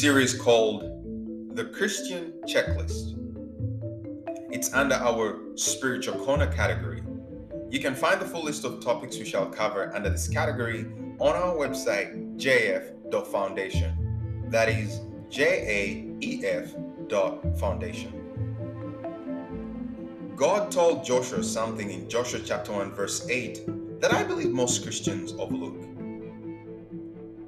Series called The Christian Checklist. It's under our Spiritual Corner category. You can find the full list of topics we shall cover under this category on our website, jaef.foundation. That is J A E F dot foundation. God told Joshua something in Joshua chapter 1, verse 8 that I believe most Christians overlook.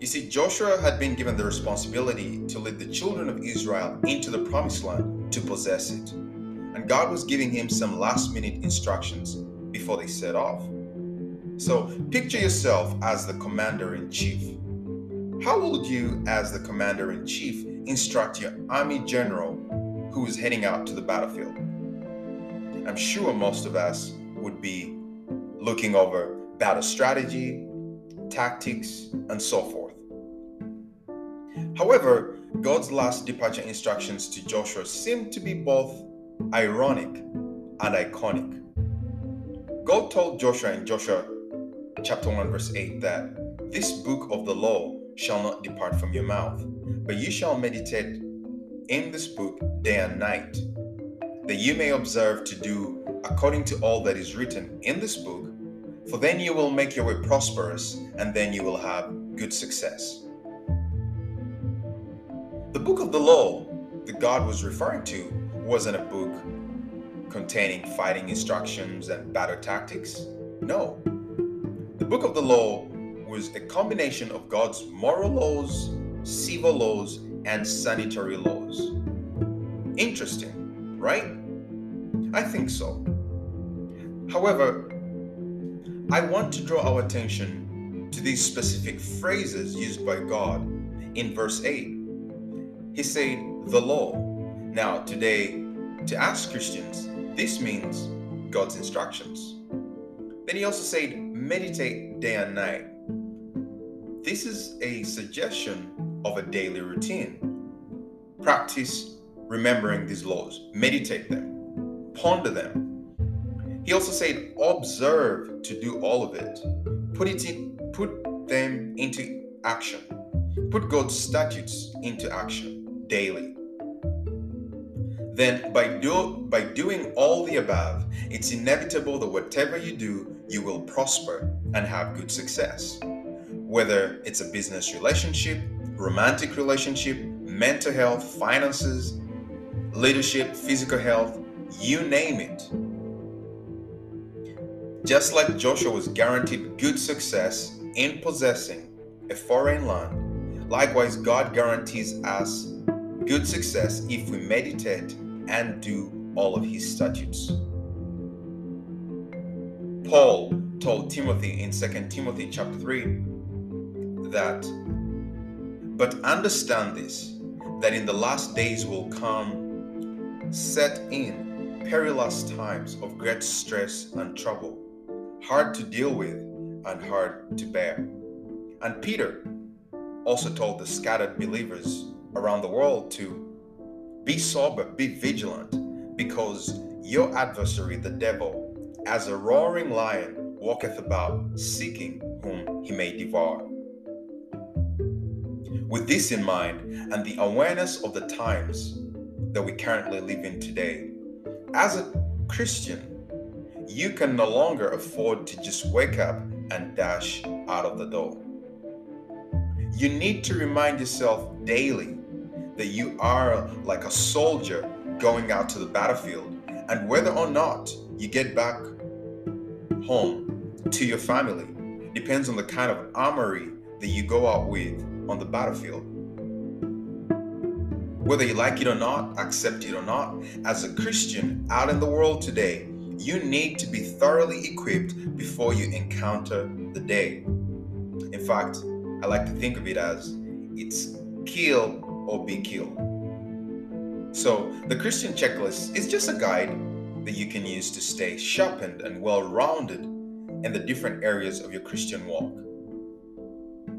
You see, Joshua had been given the responsibility to lead the children of Israel into the promised land to possess it. And God was giving him some last minute instructions before they set off. So picture yourself as the commander in chief. How would you, as the commander in chief, instruct your army general who is heading out to the battlefield? I'm sure most of us would be looking over battle strategy, tactics, and so forth. However, God's last departure instructions to Joshua seem to be both ironic and iconic. God told Joshua in Joshua chapter 1 verse 8 that this book of the law shall not depart from your mouth, but you shall meditate in this book day and night, that you may observe to do according to all that is written in this book, for then you will make your way prosperous, and then you will have good success. The book of the law that God was referring to wasn't a book containing fighting instructions and battle tactics. No. The book of the law was a combination of God's moral laws, civil laws, and sanitary laws. Interesting, right? I think so. However, I want to draw our attention to these specific phrases used by God in verse 8. He said, the law. Now, today, to us Christians, this means God's instructions. Then he also said, meditate day and night. This is a suggestion of a daily routine. Practice remembering these laws, meditate them, ponder them. He also said, observe to do all of it. Put it in, put them into action. Put God's statutes into action daily. Then by do by doing all the above, it's inevitable that whatever you do, you will prosper and have good success. Whether it's a business relationship, romantic relationship, mental health, finances, leadership, physical health, you name it. Just like Joshua was guaranteed good success in possessing a foreign land, likewise, God guarantees us good success if we meditate and do all of his statutes. Paul told Timothy in 2 Timothy chapter 3 that, but understand this, that in the last days will come set in perilous times of great stress and trouble hard to deal with and hard to bear. And Peter also told the scattered believers around the world to be sober, be vigilant, because your adversary, the devil, as a roaring lion, walketh about, seeking whom he may devour. With this in mind, and the awareness of the times that we currently live in today, as a Christian, you can no longer afford to just wake up and dash out of the door. You need to remind yourself daily that you are like a soldier going out to the battlefield, and whether or not you get back home to your family depends on the kind of armory that you go out with on the battlefield. Whether you like it or not, accept it or not, as a Christian out in the world today, you need to be thoroughly equipped before you encounter the day. In fact, I like to think of it as it's kill or be killed. So, the Christian checklist is just a guide that you can use to stay sharpened and well rounded in the different areas of your Christian walk.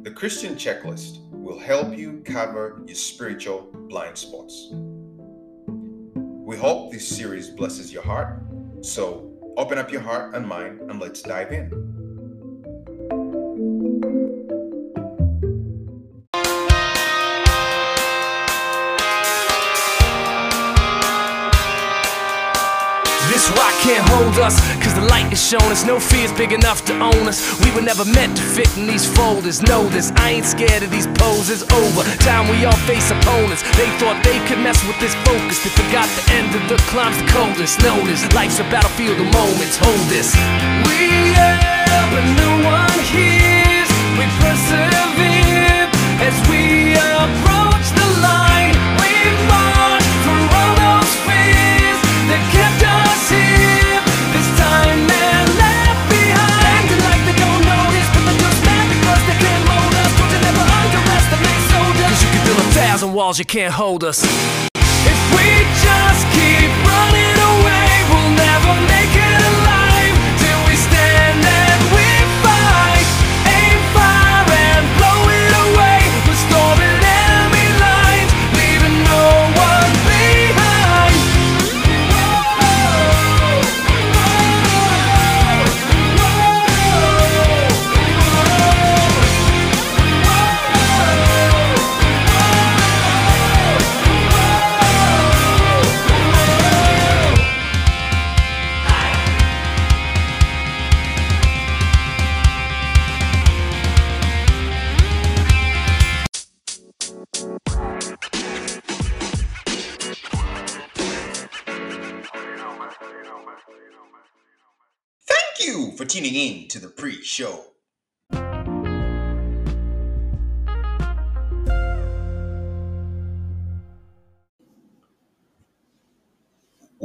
The Christian checklist will help you cover your spiritual blind spots. We hope this series blesses your heart so open up your heart and mind and let's dive in. This rock can't hold us, cause the light is shown us. No fear's big enough to own us. We were never meant to fit in these folders. Know this, I ain't scared of these poses. Over time, we all face opponents. They thought they could mess with this focus. They forgot the end of the climb's the coldest. Notice, life's a battlefield of moments. Hold this. We yell, but no one hears. We persevere walls, you can't hold us.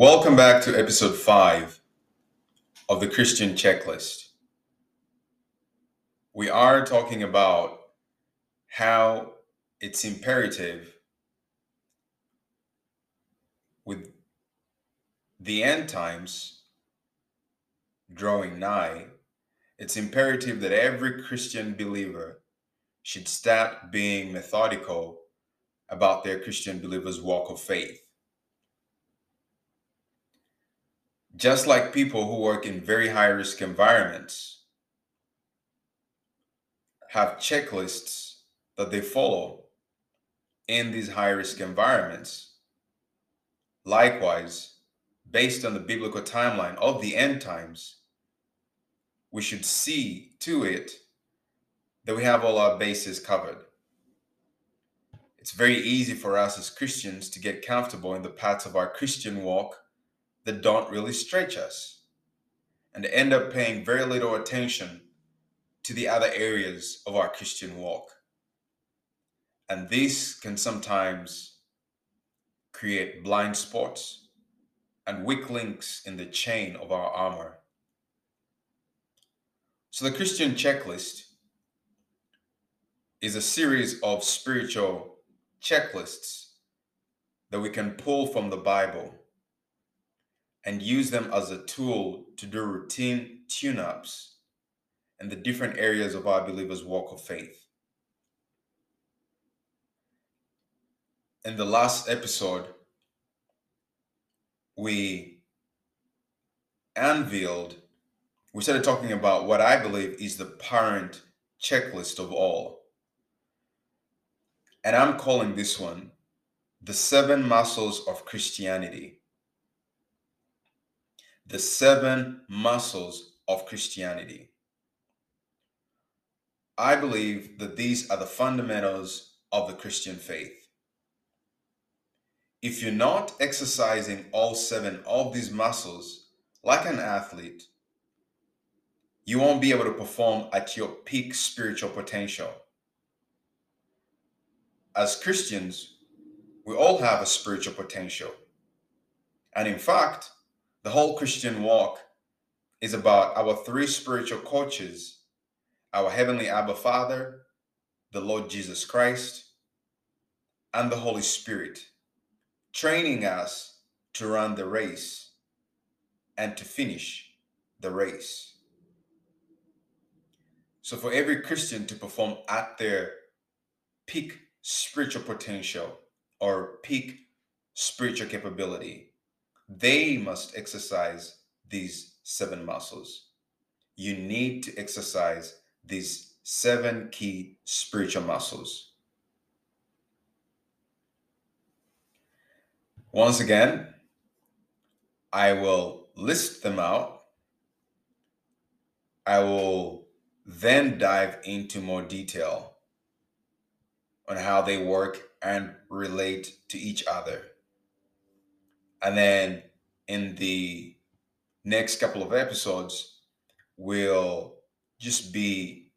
Welcome back to episode 5 of the Christian Checklist. We are talking about how it's imperative with the end times drawing nigh, it's imperative that every Christian believer should start being methodical about their Christian believer's walk of faith. Just like people who work in very high risk environments have checklists that they follow in these high risk environments, likewise, based on the biblical timeline of the end times, we should see to it that we have all our bases covered. It's very easy for us as Christians to get comfortable in the paths of our Christian walk that don't really stretch us and end up paying very little attention to the other areas of our Christian walk. And this can sometimes create blind spots and weak links in the chain of our armor. So, the Christian checklist is a series of spiritual checklists that we can pull from the Bible and use them as a tool to do routine tune ups in the different areas of our believers' walk of faith. In the last episode, we unveiled, we started talking about what I believe is the parent checklist of all. And I'm calling this one the seven muscles of Christianity. The seven muscles of Christianity. I believe that these are the fundamentals of the Christian faith. If you're not exercising all seven of these muscles like an athlete, you won't be able to perform at your peak spiritual potential. As Christians, we all have a spiritual potential. And in fact, the whole Christian walk is about our three spiritual coaches our Heavenly Abba Father, the Lord Jesus Christ, and the Holy Spirit training us to run the race and to finish the race. So, for every Christian to perform at their peak spiritual potential or peak spiritual capability, they must exercise these seven muscles. You need to exercise these seven key spiritual muscles. Once again, I will list them out. I will then dive into more detail on how they work and relate to each other. And then in the next couple of episodes, we'll just be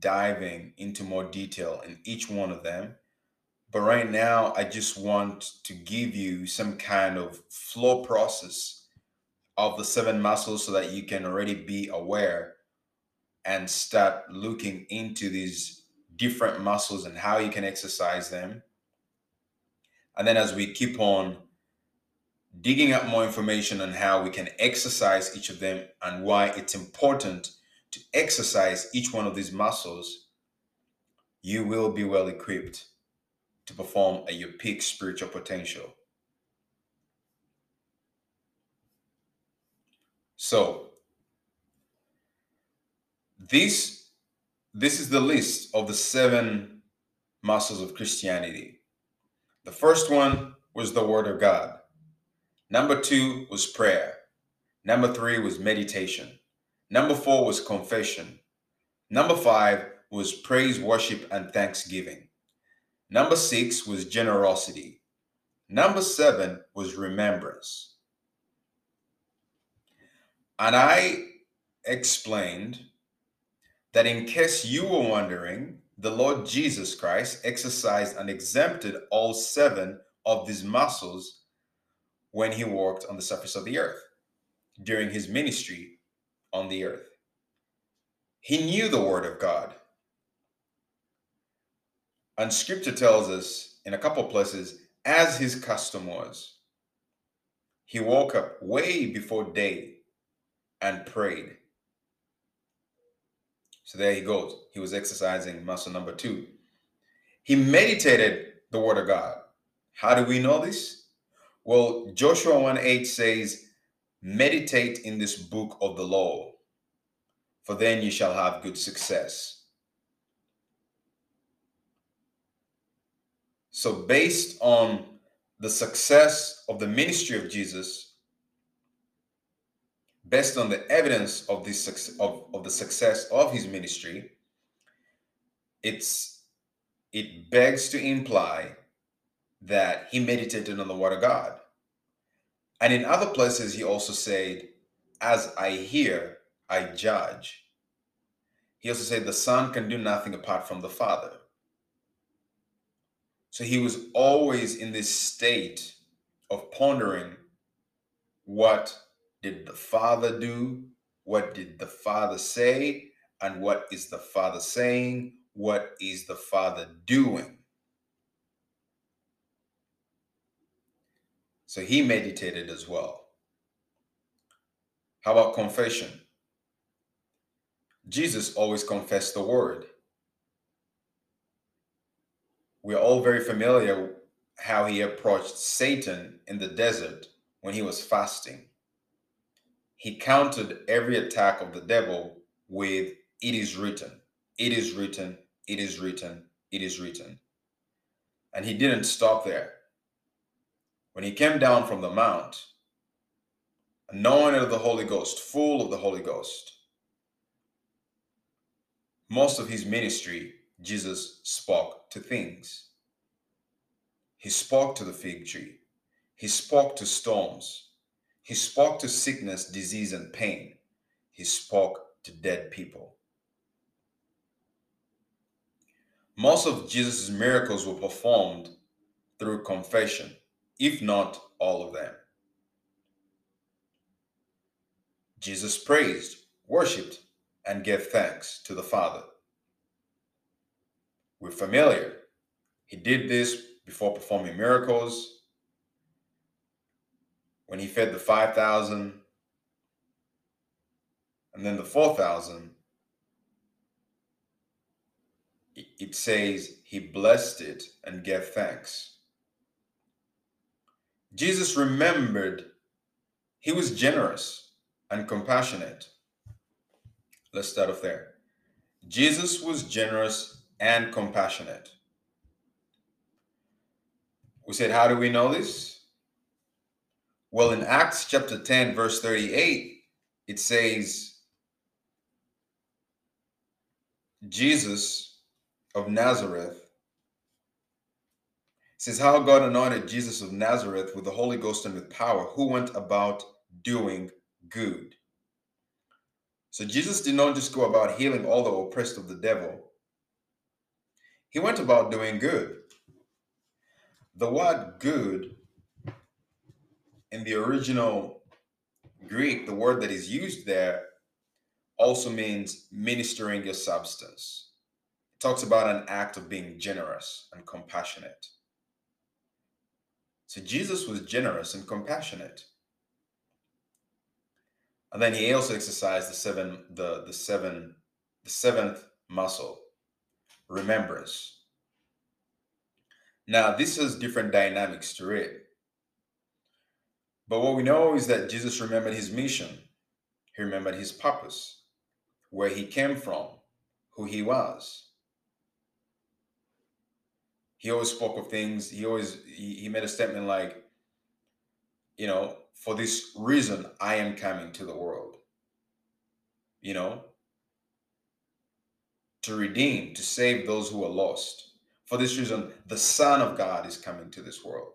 diving into more detail in each one of them but right now, I just want to give you some kind of flow process of the seven muscles so that you can already be aware and start looking into these different muscles and how you can exercise them. And then as we keep on digging up more information on how we can exercise each of them and why it's important to exercise each one of these muscles, you will be well equipped to perform at your peak spiritual potential. So, this this is the list of the seven muscles of Christianity. The first one was the word of God. Number 2 was prayer. Number 3 was meditation. Number 4 was confession. Number 5 was praise, worship and thanksgiving. Number six was generosity. Number seven was remembrance. And I explained that in case you were wondering, the Lord Jesus Christ exercised and exempted all seven of these muscles when he walked on the surface of the earth during his ministry on the earth. He knew the word of God. And scripture tells us in a couple places, as his custom was, he woke up way before day and prayed. So there he goes. He was exercising muscle number two. He meditated the word of God. How do we know this? Well, Joshua 1 8 says, Meditate in this book of the law, for then you shall have good success. So, based on the success of the ministry of Jesus, based on the evidence of this of, of the success of his ministry, it's it begs to imply that he meditated on the word of God. And in other places, he also said, As I hear, I judge. He also said, The Son can do nothing apart from the Father. So he was always in this state of pondering what did the Father do? What did the Father say? And what is the Father saying? What is the Father doing? So he meditated as well. How about confession? Jesus always confessed the word. We're all very familiar how he approached Satan in the desert when he was fasting. He countered every attack of the devil with, It is written, it is written, it is written, it is written. And he didn't stop there. When he came down from the mount, anointed of the Holy Ghost, full of the Holy Ghost, most of his ministry, Jesus spoke to things. He spoke to the fig tree. He spoke to storms. He spoke to sickness, disease, and pain. He spoke to dead people. Most of Jesus' miracles were performed through confession if not all of them. Jesus praised, worshiped, and gave thanks to the Father. We're familiar. He did this before performing miracles, when he fed the 5,000, and then the 4,000. It says he blessed it and gave thanks. Jesus remembered he was generous and compassionate. Let's start off there. Jesus was generous and compassionate. We said, How do we know this? Well, in Acts chapter 10, verse 38, it says, Jesus of Nazareth says how God anointed Jesus of Nazareth with the Holy Ghost and with power, who went about doing good. So Jesus did not just go about healing all the oppressed of the devil. He went about doing good. The word good in the original Greek, the word that is used there also means ministering your substance. It talks about an act of being generous and compassionate. So Jesus was generous and compassionate. And then he also exercised the seven, the, the seven, the seventh muscle, remembrance. Now, this has different dynamics to it. But what we know is that Jesus remembered his mission. He remembered his purpose, where he came from, who he was he always spoke of things. He always he, he made a statement like, you know, for this reason I am coming to the world. You know, to redeem, to save those who are lost. For this reason, the Son of God is coming to this world.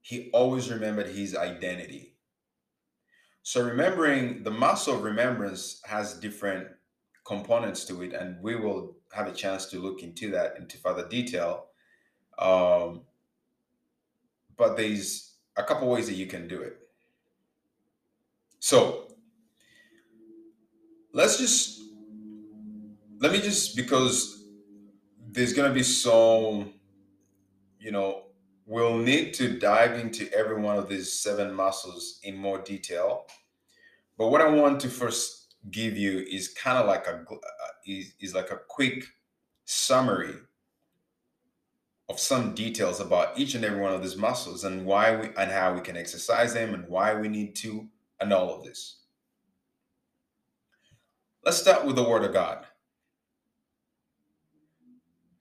He always remembered his identity. So remembering the muscle of remembrance has different components to it, and we will have a chance to look into that into further detail. Um, but there's a couple ways that you can do it. So let's just let me just because there's gonna be so you know we'll need to dive into every one of these seven muscles in more detail. But what I want to first give you is kind of like a uh, is, is like a quick summary of some details about each and every one of these muscles and why we and how we can exercise them and why we need to and all of this. Let's start with the word of God.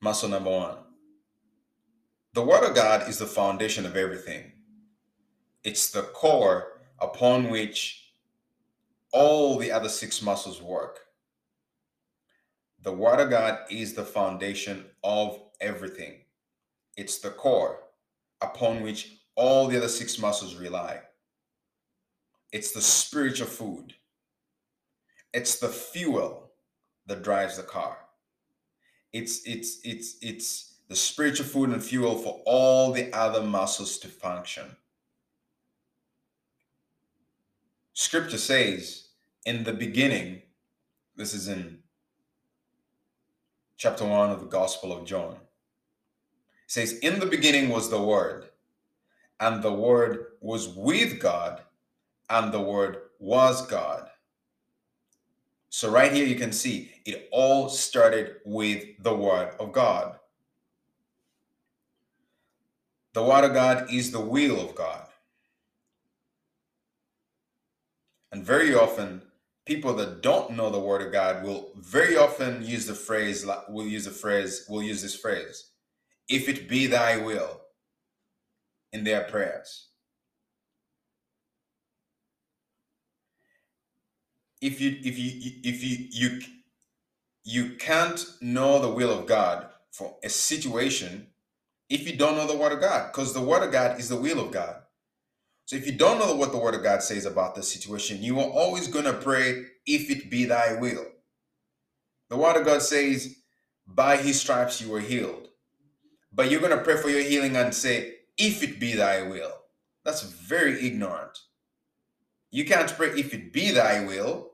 Muscle number one. The word of God is the foundation of everything. It's the core upon which all the other six muscles work. The word of God is the foundation of everything. It's the core upon which all the other six muscles rely. It's the spiritual food. It's the fuel that drives the car. It's it's it's it's the spiritual food and fuel for all the other muscles to function. Scripture says, in the beginning, this is in chapter 1 of the Gospel of John says, In the beginning was the Word, and the Word was with God, and the Word was God. So, right here, you can see it all started with the Word of God. The Word of God is the will of God. And very often, people that don't know the Word of God will very often use the phrase, will use the phrase, will use this phrase if it be thy will in their prayers. If you if you if you you you can't know the will of God for a situation if you don't know the word of God because the word of God is the will of God. So if you don't know what the word of God says about the situation, you are always going to pray if it be thy will. The word of God says, by his stripes you were healed. But you're going to pray for your healing and say, if it be thy will. That's very ignorant. You can't pray if it be thy will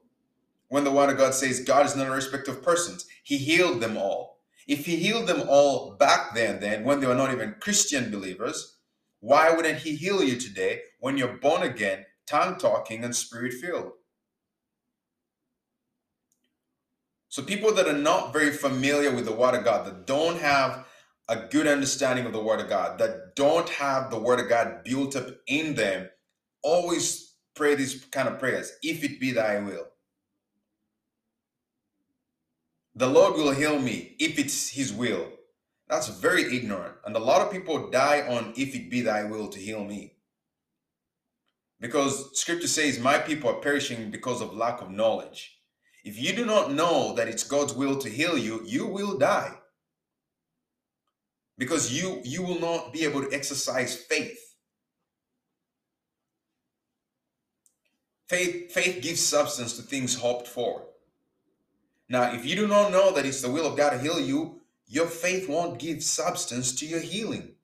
when the word of God says God is not a respect of persons. He healed them all. If he healed them all back then, then when they were not even Christian believers, why wouldn't he heal you today when you're born again, tongue talking, and spirit filled? So people that are not very familiar with the word of God, that don't have a good understanding of the Word of God, that don't have the Word of God built up in them, always pray these kind of prayers if it be thy will. The Lord will heal me if it's His will. That's very ignorant. And a lot of people die on if it be thy will to heal me. Because scripture says, My people are perishing because of lack of knowledge. If you do not know that it's God's will to heal you, you will die. Because you you will not be able to exercise faith. Faith faith gives substance to things hoped for. Now if you do not know that it's the will of god to heal you your faith won't give substance to your healing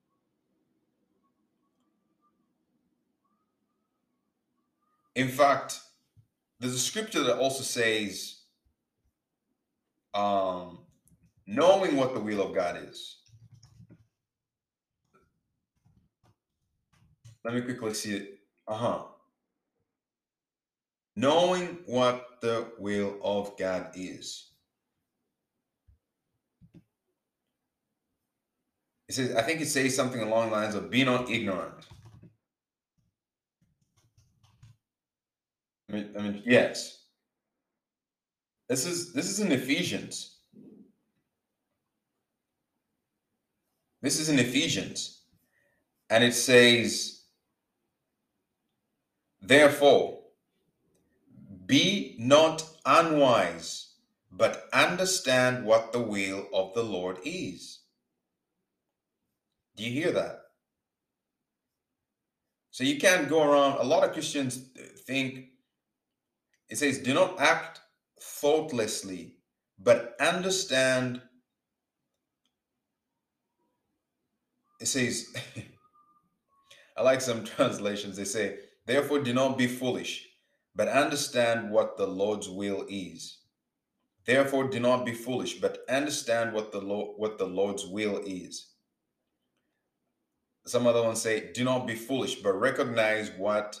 in fact there's a scripture that also says um, knowing what the will of god is Let me quickly see it. Uh huh. Knowing what the will of God is. It says, I think it says something along the lines of being not ignorant. I mean, I mean, yes. This is this is in Ephesians. This is in Ephesians. And it says, Therefore, be not unwise, but understand what the will of the Lord is. Do you hear that? So you can't go around. A lot of Christians think It says, Do not act thoughtlessly, but understand. It says, I like some translations. They say, Therefore, do not be foolish, but understand what the Lord's will is. Therefore, do not be foolish, but understand what the Lord, what the Lord's will is. Some other ones say, do not be foolish, but recognize what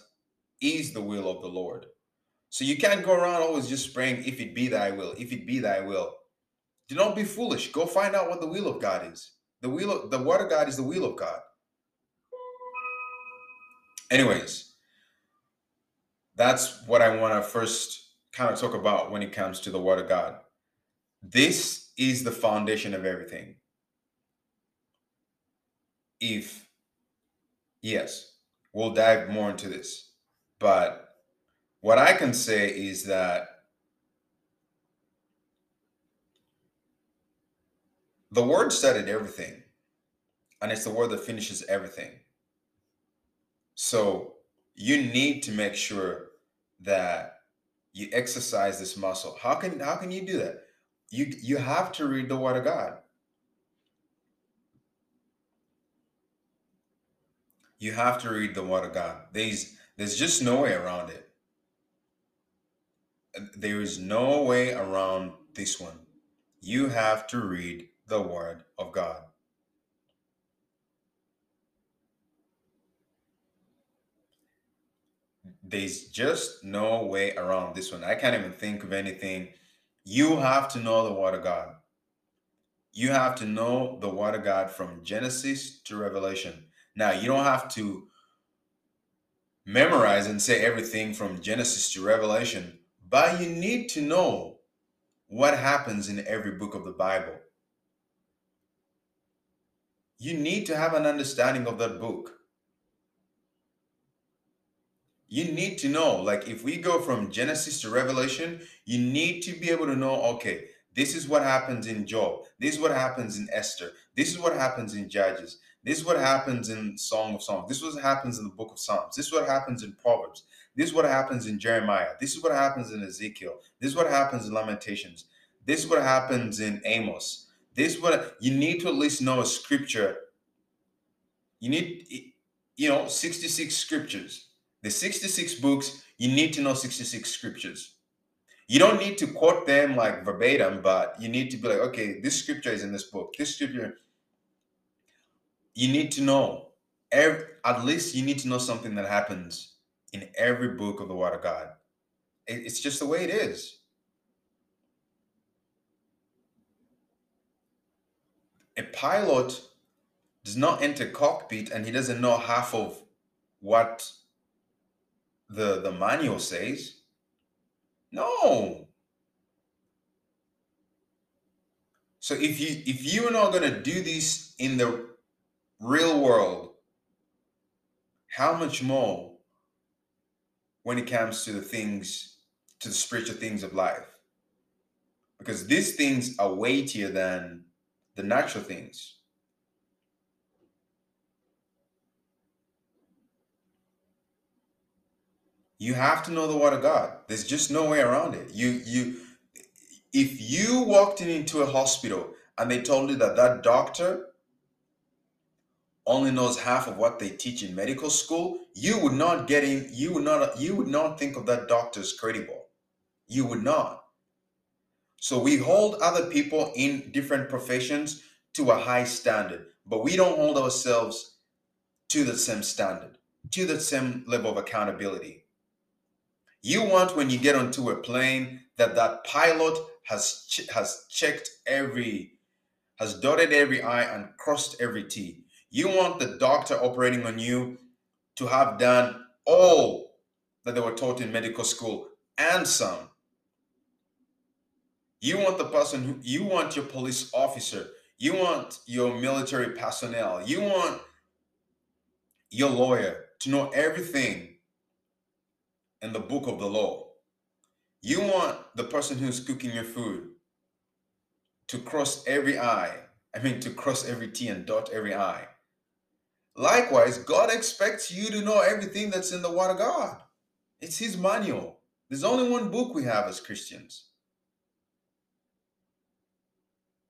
is the will of the Lord. So you can't go around always just praying, if it be thy will, if it be thy will. Do not be foolish. Go find out what the will of God is. The will of the of God is the will of God. Anyways, that's what I want to first kind of talk about when it comes to the of God. This is the foundation of everything. If, yes, we'll dive more into this. But what I can say is that the Word started everything, and it's the Word that finishes everything. So you need to make sure that you exercise this muscle. How can how can you do that? You you have to read the word of God. You have to read the word of God. There's there's just no way around it. There is no way around this one. You have to read the word of God. there's just no way around this one. I can't even think of anything. You have to know the Word of God. You have to know the Word of God from Genesis to Revelation. Now, you don't have to memorize and say everything from Genesis to Revelation, but you need to know what happens in every book of the Bible. You need to have an understanding of that book. You need to know like if we go from genesis to revelation you need to be able to know okay this is what happens in job. This is what happens in esther. This is what happens in judges. This is what happens in song of songs. This is what happens in the book of psalms. This is what happens in proverbs this is what happens in jeremiah. This is what happens in ezekiel. This is what happens in lamentations. This is what happens in amos. This is what you need to at least know a scripture. You need you know 66 scriptures. The 66 books, you need to know 66 scriptures. You don't need to quote them like verbatim, but you need to be like, okay, this scripture is in this book. This scripture, you need to know. Every, at least you need to know something that happens in every book of the Word of God. It's just the way it is. A pilot does not enter cockpit and he doesn't know half of what the the manual says. No. So if you if you're not going to do this in the real world, how much more when it comes to the things to the spiritual things of life? Because these things are weightier than the natural things. You have to know the word of God. There's just no way around it. You you if you walked in into a hospital and they told you that that doctor only knows half of what they teach in medical school, you would not get in, you would not you would not think of that doctor as credible. You would not. So we hold other people in different professions to a high standard, but we don't hold ourselves to the same standard, to the same level of accountability. You want when you get onto a plane that that pilot has ch- has checked every has dotted every i and crossed every t. You want the doctor operating on you to have done all that they were taught in medical school and some. You want the person who you want your police officer, you want your military personnel, you want your lawyer to know everything in the book of the law. You want the person who's cooking your food to cross every I, I mean, to cross every T and dot every I. Likewise, God expects you to know everything that's in the Word of God. It's His manual. There's only one book we have as Christians.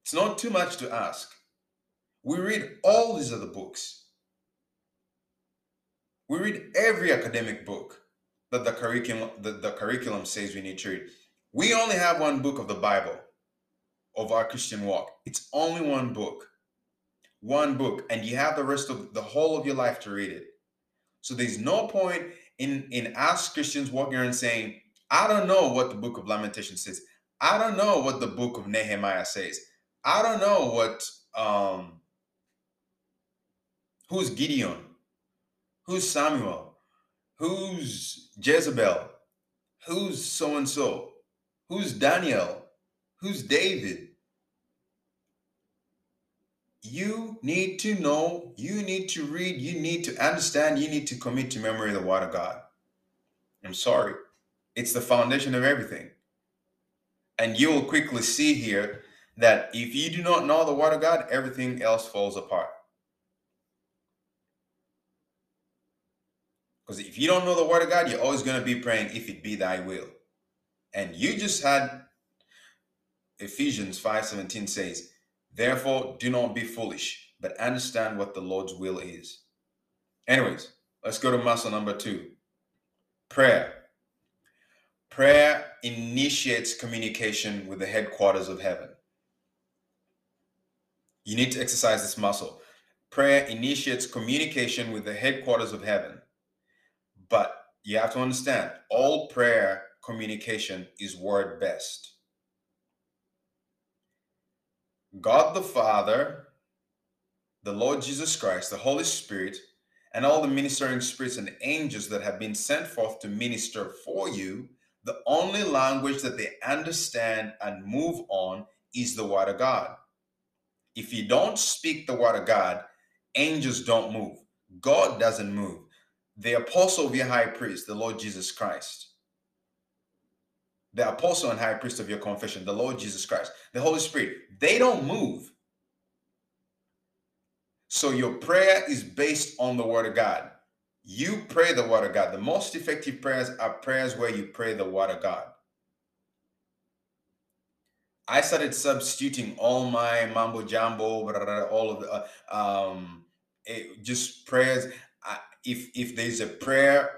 It's not too much to ask. We read all these other books. We read every academic book that the curriculum the, the curriculum says we need to read. We only have one book of the Bible of our Christian walk. It's only one book. One book, and you have the rest of the whole of your life to read it. So there's no point in in us Christians walking around saying, I don't know what the book of Lamentation says. I don't know what the book of Nehemiah says. I don't know what um who's Gideon, who's Samuel, who's Jezebel, who's so and so, who's Daniel, who's David. You need to know, you need to read, you need to understand, you need to commit to memory the word of God. I'm sorry. It's the foundation of everything. And you will quickly see here that if you do not know the word of God, everything else falls apart. Because if you don't know the word of God, you're always going to be praying, if it be thy will. And you just had Ephesians 5:17 says, Therefore, do not be foolish, but understand what the Lord's will is. Anyways, let's go to muscle number two prayer. Prayer initiates communication with the headquarters of heaven. You need to exercise this muscle. Prayer initiates communication with the headquarters of heaven. But you have to understand all prayer communication is word based. God the Father, the Lord Jesus Christ, the Holy Spirit, and all the ministering spirits and angels that have been sent forth to minister for you the only language that they understand and move on is the word of God. If you don't speak the word of God, angels don't move. God doesn't move. The apostle of your high priest, the Lord Jesus Christ, the apostle and high priest of your confession, the Lord Jesus Christ, the Holy Spirit, they don't move. So your prayer is based on the word of God you pray the word of God. The most effective prayers are prayers where you pray the word of God. I started substituting all my mambo jumbo, all of the uh, um, it, just prayers. Uh, if if there's a prayer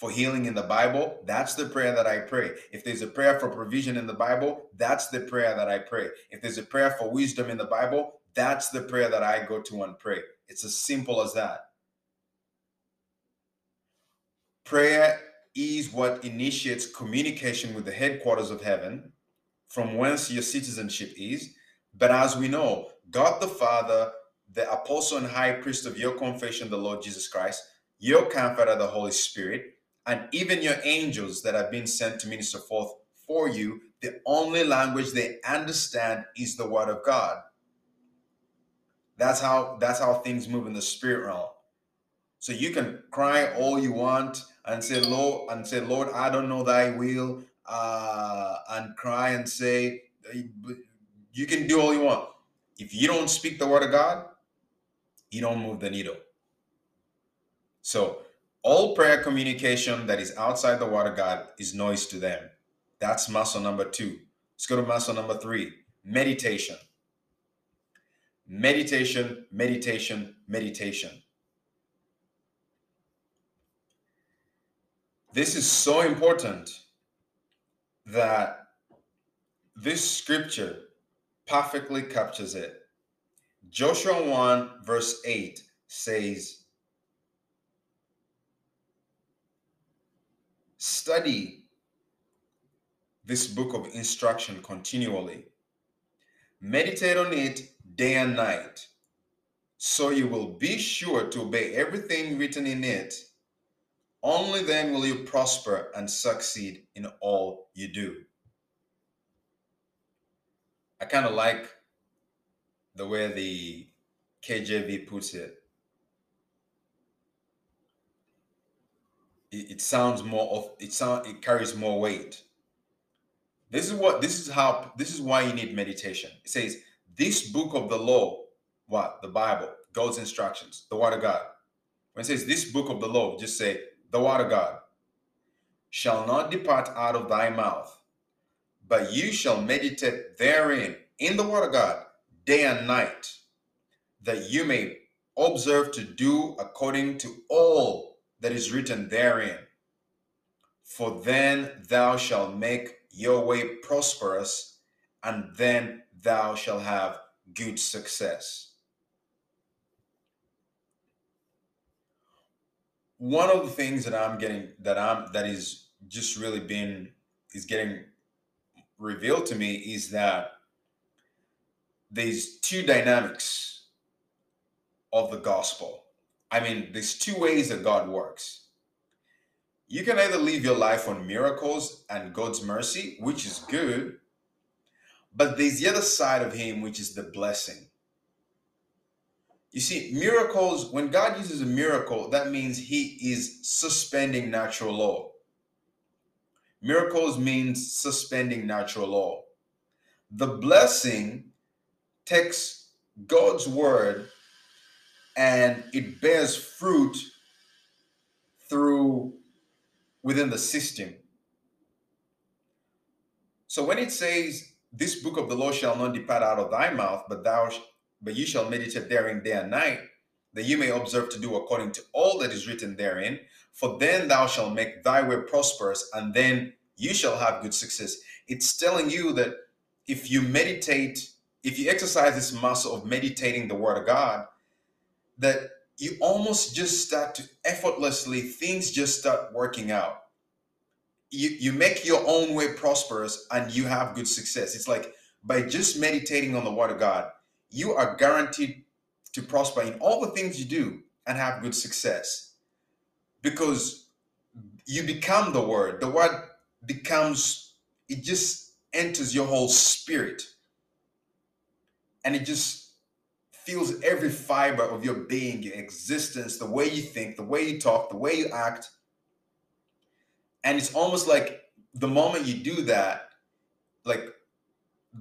for healing in the Bible, that's the prayer that I pray. If there's a prayer for provision in the Bible, that's the prayer that I pray. If there's a prayer for wisdom in the Bible, that's the prayer that I go to and pray. It's as simple as that. Prayer is what initiates communication with the headquarters of heaven, from whence your citizenship is. But as we know, God the Father, the apostle and high priest of your confession, the Lord Jesus Christ, your comforter, the Holy Spirit, and even your angels that have been sent to minister forth for you, the only language they understand is the word of God. That's how that's how things move in the spirit realm. So you can cry all you want and say, Lord, and say, Lord, I don't know thy will, uh, and cry and say, you can do all you want. If you don't speak the word of God, you don't move the needle. So all prayer communication that is outside the word of God is noise to them. That's muscle number two. Let's go to muscle number three meditation. Meditation, meditation, meditation. This is so important that this scripture perfectly captures it. Joshua 1, verse 8 says, Study this book of instruction continually, meditate on it day and night, so you will be sure to obey everything written in it only then will you prosper and succeed in all you do. I kind of like the way the KJV puts it. It, it sounds more of it sound it carries more weight. This is what this is how this is why you need meditation. It says this book of the law, what the Bible, God's instructions, the Word of God. When it says this book of the law, just say the word of God. shall not depart out of thy mouth, but you shall meditate therein in the word of God day and night, that you may observe to do according to all that is written therein. For then thou shalt make your way prosperous, and then thou shalt have good success. One of the things that I'm getting that I'm that is just really been is getting revealed to me is that there's two dynamics of the gospel. I mean, there's two ways that God works. You can either live your life on miracles and God's mercy, which is good, but there's the other side of Him, which is the blessing. You see, miracles, when God uses a miracle, that means He is suspending natural law. Miracles means suspending natural law. The blessing takes God's word and it bears fruit through within the system. So when it says, "This book of the law shall not depart out of thy mouth, but thou, but you shall meditate therein day and night, that you may observe to do according to all that is written therein, for then thou shalt make thy way prosperous, and then you shall have good success." It's telling you that if you meditate, if you exercise this muscle of meditating the word of God, that you almost just start to effortlessly things just start working out. You you make your own way prosperous and you have good success. It's like by just meditating on the word of god you are guaranteed to prosper in all the things you do and have good success. Because you become the word. The word becomes it just enters your whole spirit. And it just feels every fiber of your being, your existence, the way you think, the way you talk, the way you act. And it's almost like the moment you do that, like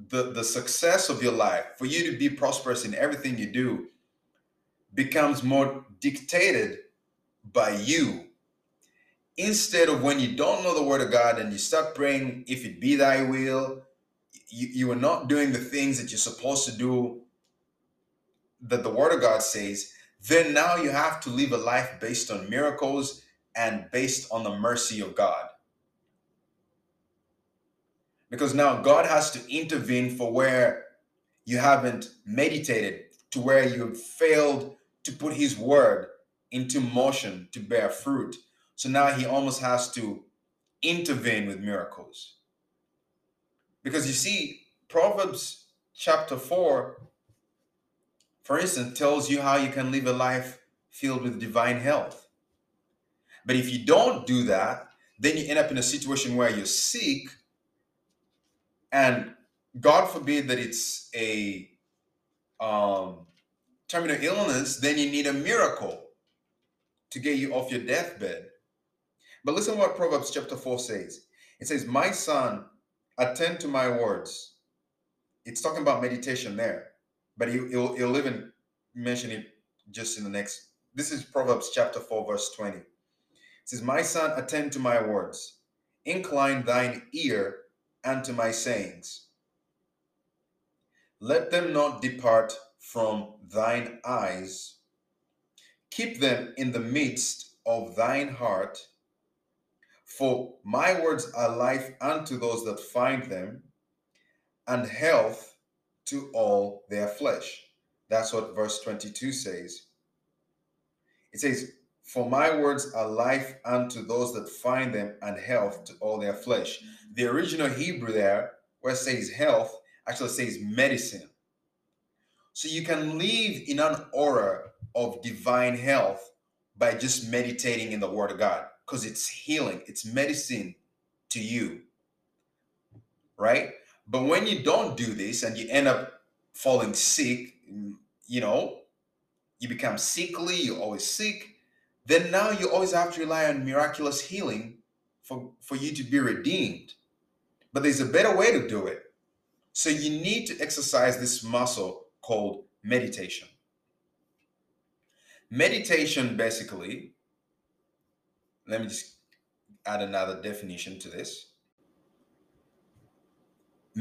the the success of your life, for you to be prosperous in everything you do, becomes more dictated by you. Instead of when you don't know the word of God and you start praying, if it be thy will, you, you are not doing the things that you're supposed to do that the word of God says, then now you have to live a life based on miracles and based on the mercy of God. Because now God has to intervene for where you haven't meditated, to where you have failed to put His word into motion to bear fruit. So now He almost has to intervene with miracles. Because you see, Proverbs chapter 4 for instance, tells you how you can live a life filled with divine health. But if you don't do that, then you end up in a situation where you're sick, and God forbid that it's a um, terminal illness, then you need a miracle to get you off your deathbed. But listen what Proverbs chapter 4 says. It says, My son, attend to my words. It's talking about meditation there but he, he'll, he'll even mention it just in the next. This is Proverbs chapter 4, verse 20. It says, My son, attend to my words, incline thine ear unto my sayings. Let them not depart from thine eyes. Keep them in the midst of thine heart. For my words are life unto those that find them, and health to all their flesh. That's what verse 22 says. It says, For my words are life unto those that find them, and health to all their flesh. The original Hebrew there, where it says health, actually says medicine. So you can live in an aura of divine health by just meditating in the Word of God because it's healing, it's medicine to you. Right? But when you don't do this and you end up falling sick, you know, you become sickly, you're always sick, then now you always have to rely on miraculous healing for, for you to be redeemed. But there's a better way to do it. So you need to exercise this muscle called meditation. Meditation basically, let me just add another definition to this.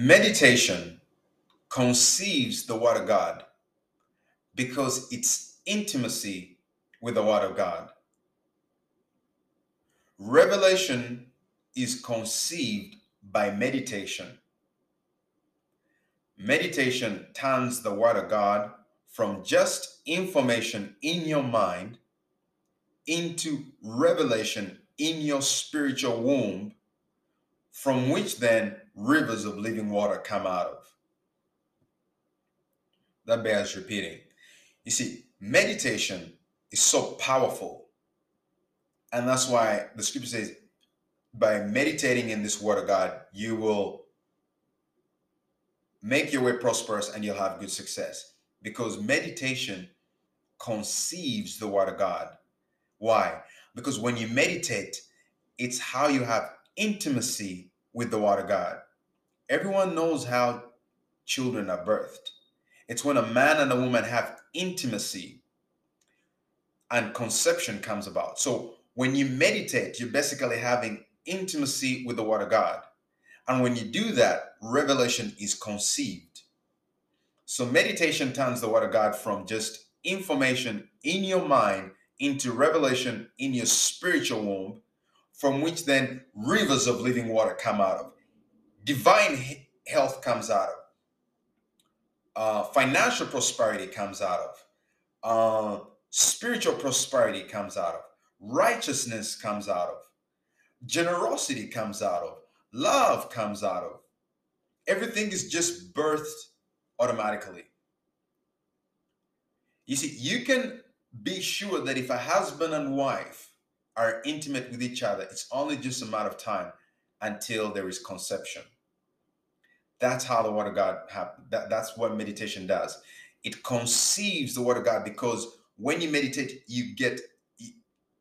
Meditation conceives the Word of God because it's intimacy with the Word of God. Revelation is conceived by meditation. Meditation turns the Word of God from just information in your mind into revelation in your spiritual womb, from which then rivers of living water come out of. That bears repeating. You see, meditation is so powerful. And that's why the scripture says, by meditating in this word of God, you will make your way prosperous and you'll have good success. Because meditation conceives the word of God. Why? Because when you meditate, it's how you have intimacy with the word of God. Everyone knows how children are birthed. It's when a man and a woman have intimacy and conception comes about. So when you meditate, you're basically having intimacy with the Word of God. And when you do that, revelation is conceived. So meditation turns the Word of God from just information in your mind into revelation in your spiritual womb, from which then rivers of living water come out of. Divine health comes out of. Uh, financial prosperity comes out of. Uh, spiritual prosperity comes out of. Righteousness comes out of. Generosity comes out of. Love comes out of. Everything is just birthed automatically. You see, you can be sure that if a husband and wife are intimate with each other, it's only just a matter of time until there is conception. That's how the Word of God happens. That, that's what meditation does. It conceives the Word of God because when you meditate, you get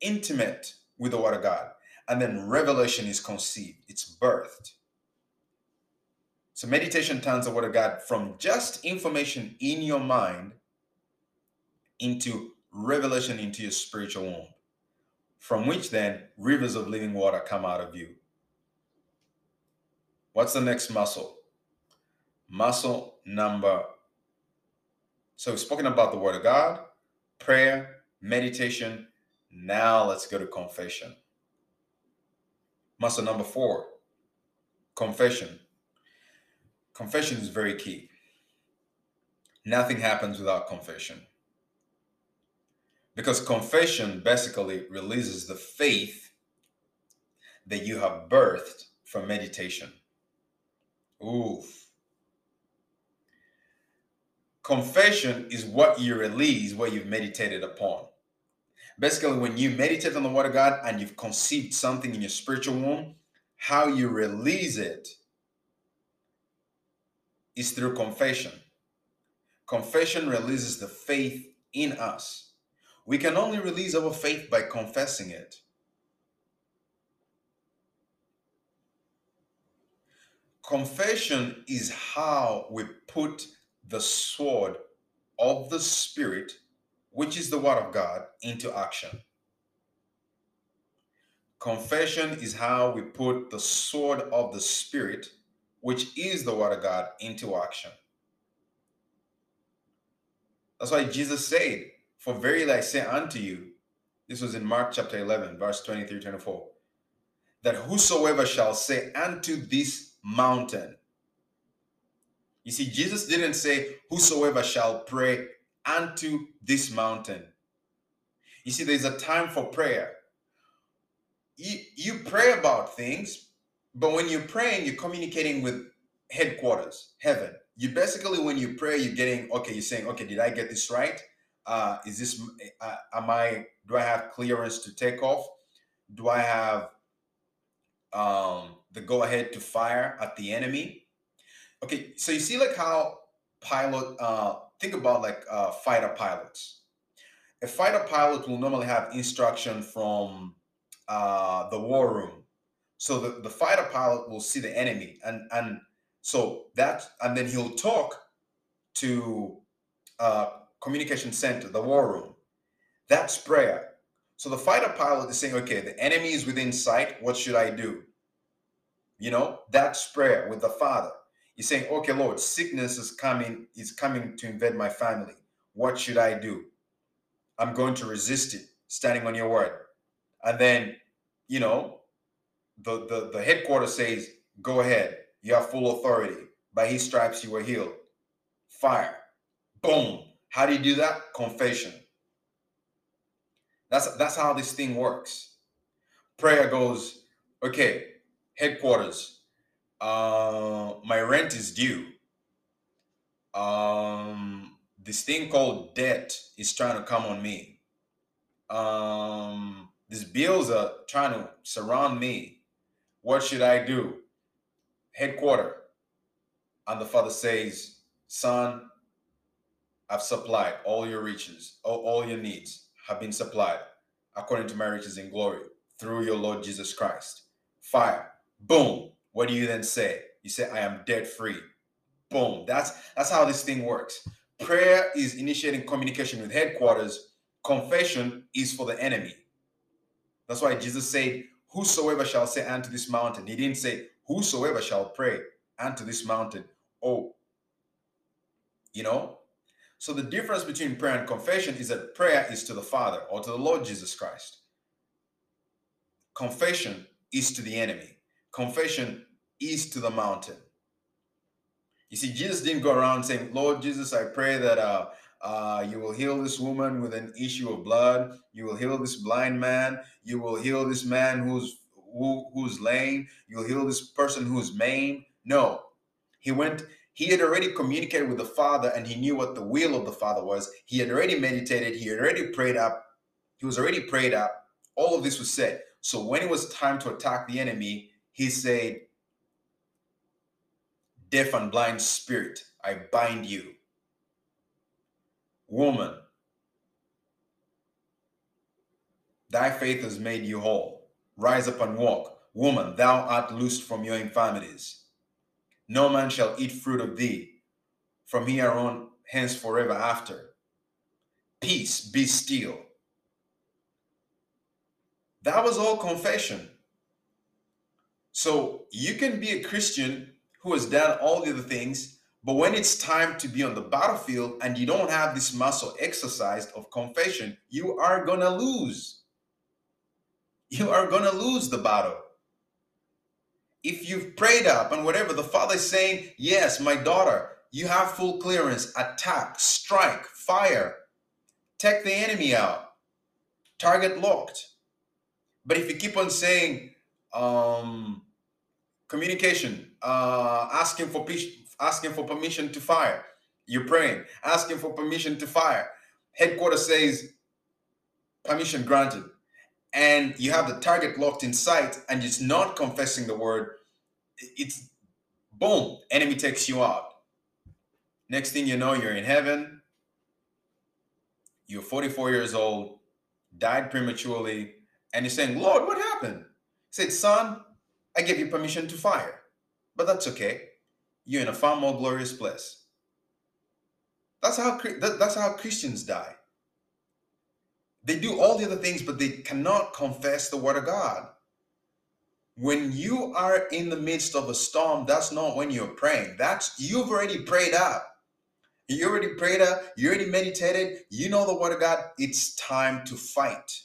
intimate with the Word of God. And then revelation is conceived, it's birthed. So meditation turns the Word of God from just information in your mind into revelation into your spiritual womb, from which then rivers of living water come out of you. What's the next muscle? Muscle number. So we've spoken about the Word of God, prayer, meditation. Now let's go to confession. Muscle number four confession. Confession is very key. Nothing happens without confession. Because confession basically releases the faith that you have birthed from meditation. Oof. Confession is what you release, what you've meditated upon. Basically, when you meditate on the Word of God and you've conceived something in your spiritual womb, how you release it is through confession. Confession releases the faith in us. We can only release our faith by confessing it. Confession is how we put the sword of the Spirit, which is the Word of God, into action. Confession is how we put the sword of the Spirit, which is the Word of God, into action. That's why Jesus said, for verily I say unto you, this was in Mark chapter 11, verse 23 24, that whosoever shall say unto this mountain, you see, Jesus didn't say, whosoever shall pray unto this mountain. You see, there's a time for prayer. You, you pray about things, but when you're praying, you're communicating with headquarters, heaven. You basically, when you pray, you're getting, okay, you're saying, okay, did I get this right? uh, is this uh, am i do i have clearance to take off do i have um, the go ahead to fire at the enemy okay so you see like how pilot uh, think about like uh, fighter pilots a fighter pilot will normally have instruction from uh, the war room so the, the fighter pilot will see the enemy and and so that and then he'll talk to uh, communication center, the war room. That's prayer. So the fighter pilot is saying, okay, the enemy is within sight. What should I do? You know, that's prayer with the Father. He's saying, okay, Lord, sickness is coming, is coming to invade my family. What should I do? I'm going to resist it, standing on your word. And then, you know, the, the, the headquarters says, go ahead. You have full authority. By his stripes you were healed. Fire. Boom. How do you do that? Confession. That's that's how this thing works. Prayer goes, okay, headquarters. Uh, my rent is due. Um, this thing called debt is trying to come on me. Um, these bills are trying to surround me. What should I do? Headquarter. And the father says, Son, I've supplied all your riches, all, all your needs have been supplied according to my riches in glory through your Lord Jesus Christ. Fire. Boom. What do you then say? You say, I am debt free. Boom. That's that's how this thing works. Prayer is initiating communication with headquarters. Confession is for the enemy. That's why Jesus said, Whosoever shall say unto this mountain, he didn't say, Whosoever shall pray unto this mountain. Oh, you know? So the difference between prayer and confession is that prayer is to the Father or to the Lord Jesus Christ. Confession is to the enemy. Confession is to the mountain. You see, Jesus didn't go around saying, Lord Jesus, I pray that uh, uh, you will heal this woman with an issue of blood. You will heal this blind man. You will heal this man who's who, who's lame. You'll heal this person who's maimed. No, he went. He had already communicated with the Father, and he knew what the will of the Father was. He had already meditated. He had already prayed up. He was already prayed up. All of this was said. So when it was time to attack the enemy, he said, "Deaf and blind spirit, I bind you." Woman, thy faith has made you whole. Rise up and walk. Woman, thou art loosed from your infirmities. No man shall eat fruit of thee from here on hence forever after. Peace, be still. That was all confession. So you can be a Christian who has done all the other things but when it's time to be on the battlefield and you don't have this muscle exercised of confession, you are going to lose. You are going to lose the battle. If you've prayed up and whatever, the father is saying, Yes, my daughter, you have full clearance, attack, strike, fire, take the enemy out, target locked. But if you keep on saying, um, communication, uh, asking for asking for permission to fire. You're praying, asking for permission to fire. Headquarters says permission granted. And you have the target locked in sight and it's not confessing the word. It's boom, enemy takes you out. Next thing you know, you're in heaven. You're 44 years old, died prematurely, and you're saying, Lord, what happened? He said, Son, I gave you permission to fire, but that's okay you're in a far more glorious place. That's how that's how Christians die. They do all the other things, but they cannot confess the word of God. When you are in the midst of a storm, that's not when you're praying. That's you've already prayed up. You already prayed up. You already meditated. You know the word of God. It's time to fight.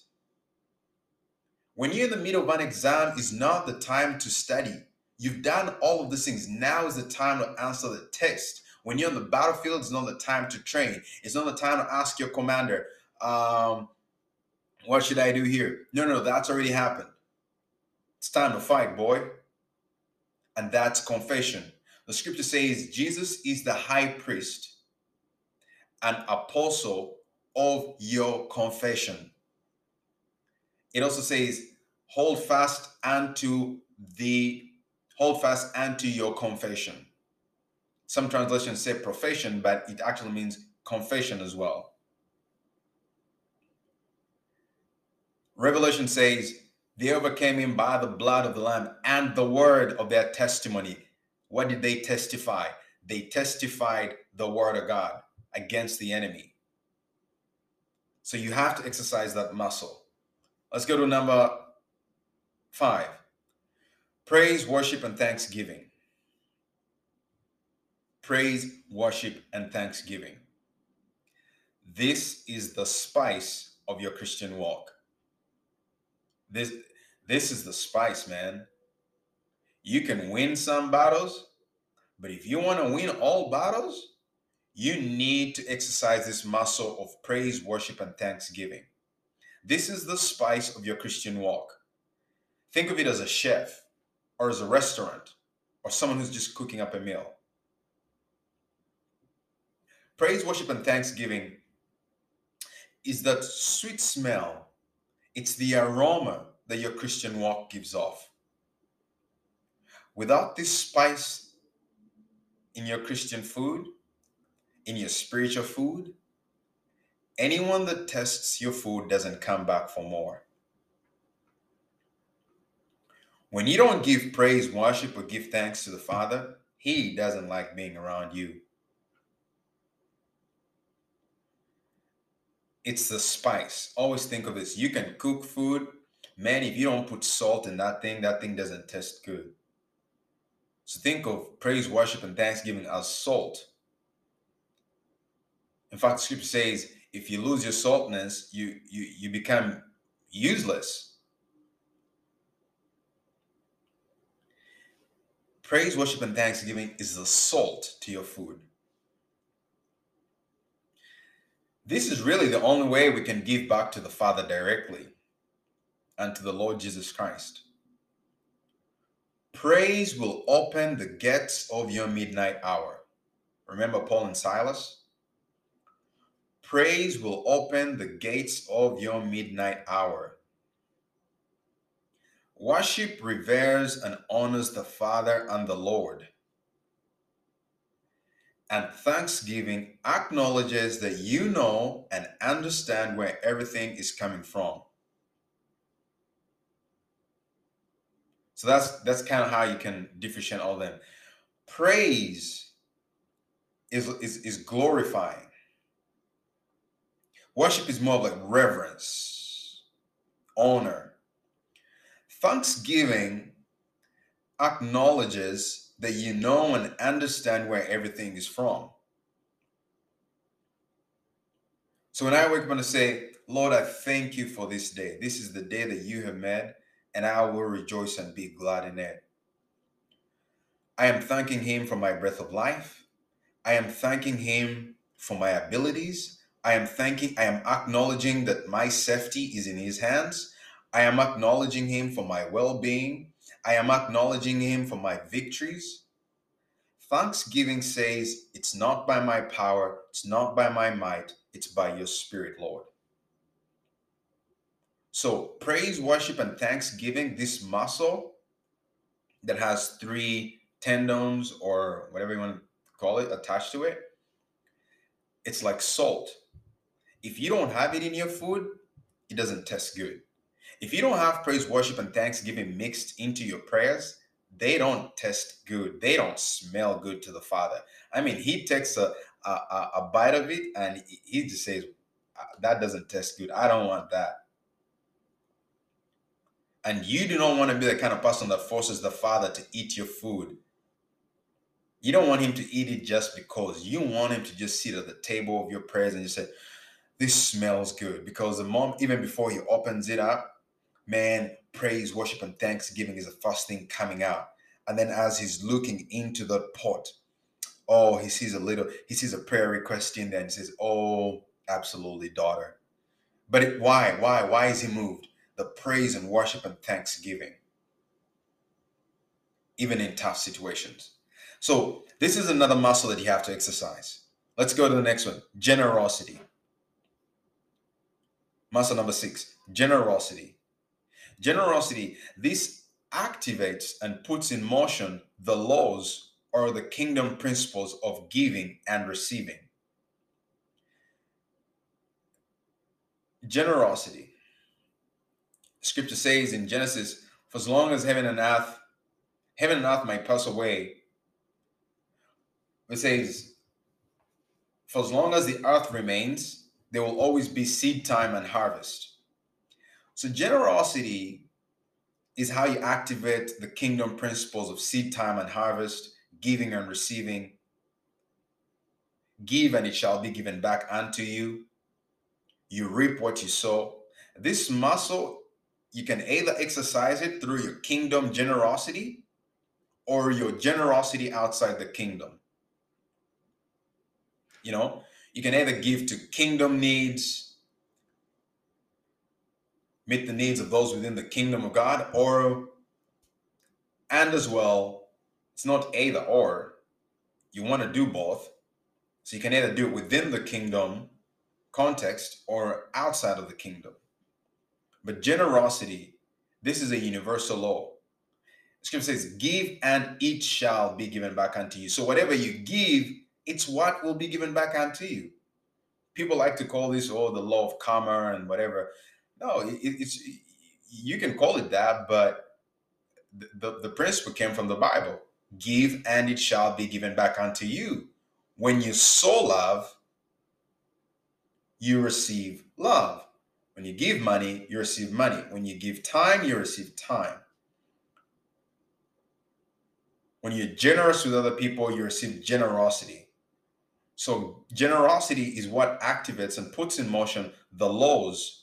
When you're in the middle of an exam, is not the time to study. You've done all of these things. Now is the time to answer the test. When you're on the battlefield, it's not the time to train. It's not the time to ask your commander, um, what should I do here? No, no, that's already happened. It's time to fight, boy. And that's confession. The scripture says Jesus is the high priest and apostle of your confession. It also says, hold fast unto the hold fast unto your confession. Some translations say profession, but it actually means confession as well. Revelation says, they overcame him by the blood of the Lamb and the word of their testimony. What did they testify? They testified the word of God against the enemy. So you have to exercise that muscle. Let's go to number five praise, worship, and thanksgiving. Praise, worship, and thanksgiving. This is the spice of your Christian walk. This, this is the spice, man. You can win some battles, but if you want to win all battles, you need to exercise this muscle of praise, worship, and thanksgiving. This is the spice of your Christian walk. Think of it as a chef or as a restaurant or someone who's just cooking up a meal. Praise, worship, and thanksgiving is that sweet smell, it's the aroma that your Christian walk gives off. Without this spice in your Christian food, in your spiritual food, anyone that tests your food doesn't come back for more. When you don't give praise, worship, or give thanks to the Father, He doesn't like being around you. It's the spice. Always think of this. You can cook food. Man, if you don't put salt in that thing, that thing doesn't taste good. So think of praise, worship, and thanksgiving as salt. In fact, scripture says if you lose your saltness, you you you become useless. Praise, worship, and thanksgiving is the salt to your food. This is really the only way we can give back to the Father directly and to the Lord Jesus Christ. Praise will open the gates of your midnight hour. Remember Paul and Silas? Praise will open the gates of your midnight hour. Worship reveres and honors the Father and the Lord and thanksgiving acknowledges that you know and understand where everything is coming from. So that's that's kind of how you can differentiate all them. Praise is, is, is glorifying. Worship is more like reverence, honor. Thanksgiving acknowledges that you know and understand where everything is from. So when I wake up and I say, Lord, I thank you for this day. This is the day that you have made, and I will rejoice and be glad in it. I am thanking Him for my breath of life. I am thanking Him for my abilities. I am thanking, I am acknowledging that my safety is in His hands. I am acknowledging Him for my well being. I am acknowledging Him for my victories. Thanksgiving says, It's not by my power, it's not by my might, it's by your Spirit, Lord. So, praise, worship, and thanksgiving, this muscle that has three tendons or whatever you want to call it attached to it, it's like salt. If you don't have it in your food, it doesn't taste good. If you don't have praise, worship, and thanksgiving mixed into your prayers, they don't taste good. They don't smell good to the Father. I mean, He takes a, a, a bite of it and He just says, uh, That doesn't taste good. I don't want that. And you do not want to be the kind of person that forces the Father to eat your food. You don't want Him to eat it just because. You want Him to just sit at the table of your prayers and just say, This smells good. Because the mom, even before He opens it up, man, praise, worship, and thanksgiving is the first thing coming out. And then as he's looking into that pot, oh, he sees a little, he sees a prayer request in there and says, Oh, absolutely, daughter. But it, why? Why? Why is he moved? The praise and worship and thanksgiving, even in tough situations. So, this is another muscle that you have to exercise. Let's go to the next one generosity. Muscle number six generosity. Generosity, this activates and puts in motion the laws or the kingdom principles of giving and receiving. Generosity. Scripture says in Genesis, for as long as heaven and earth, heaven and earth might pass away, it says, for as long as the earth remains, there will always be seed time and harvest. So, generosity is how you activate the kingdom principles of seed time and harvest, giving and receiving. Give and it shall be given back unto you. You reap what you sow. This muscle, you can either exercise it through your kingdom generosity or your generosity outside the kingdom. You know, you can either give to kingdom needs, meet the needs of those within the kingdom of God, or, and as well, it's not either or. You want to do both. So you can either do it within the kingdom context or outside of the kingdom. But generosity, this is a universal law. scripture says, Give and it shall be given back unto you. So whatever you give, it's what will be given back unto you. People like to call this, oh, the law of karma and whatever. No, it, it's you can call it that, but the, the, the principle came from the Bible. Give and it shall be given back unto you. When you sow love, you receive love. When you give money, you receive money. When you give time, you receive time. When you're generous with other people, you receive generosity. So, generosity is what activates and puts in motion the laws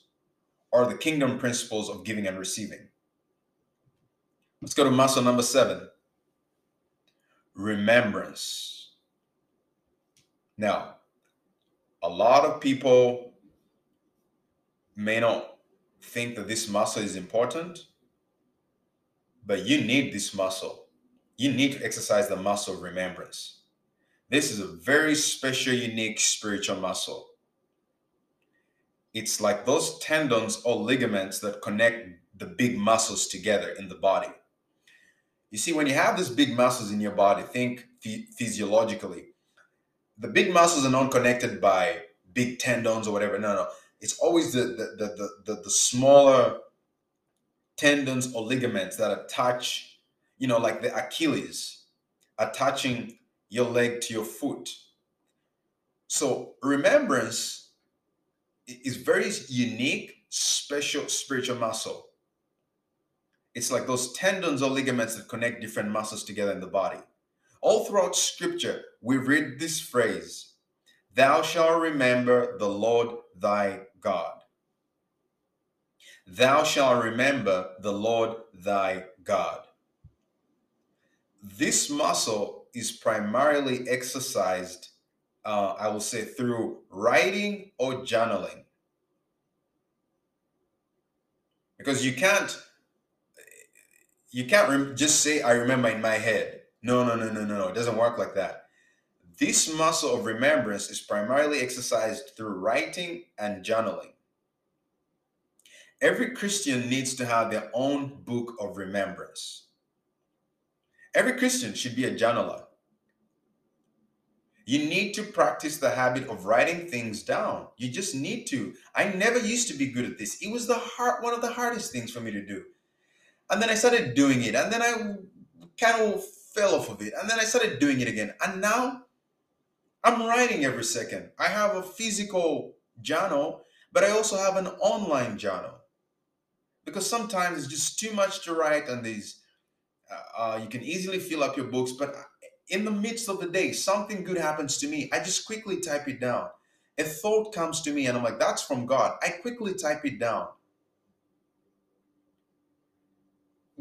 or the kingdom principles of giving and receiving. Let's go to muscle number seven remembrance. Now, a lot of people may not think that this muscle is important, but you need this muscle. You need to exercise the muscle of remembrance. This is a very special, unique spiritual muscle. It's like those tendons or ligaments that connect the big muscles together in the body. You see, when you have these big muscles in your body, think physiologically, the big muscles are not connected by big tendons or whatever. No, no. It's always the the the the, the smaller tendons or ligaments that attach, you know, like the Achilles attaching your leg to your foot. So remembrance is very unique, special spiritual muscle. It's like those tendons or ligaments that connect different muscles together in the body. All throughout scripture, we read this phrase Thou shalt remember the Lord thy God. Thou shalt remember the Lord thy God. This muscle is primarily exercised, uh, I will say, through writing or journaling. Because you can't you can't rem- just say I remember in my head. No, no, no, no, no, no. It doesn't work like that. This muscle of remembrance is primarily exercised through writing and journaling. Every Christian needs to have their own book of remembrance. Every Christian should be a journaler. You need to practice the habit of writing things down. You just need to. I never used to be good at this. It was the hard one of the hardest things for me to do. And then I started doing it. And then I kind of fell off of it. And then I started doing it again. And now I'm writing every second. I have a physical journal, but I also have an online journal. Because sometimes it's just too much to write and these uh, uh, you can easily fill up your books, but in the midst of the day, something good happens to me. I just quickly type it down. A thought comes to me and I'm like, that's from God. I quickly type it down.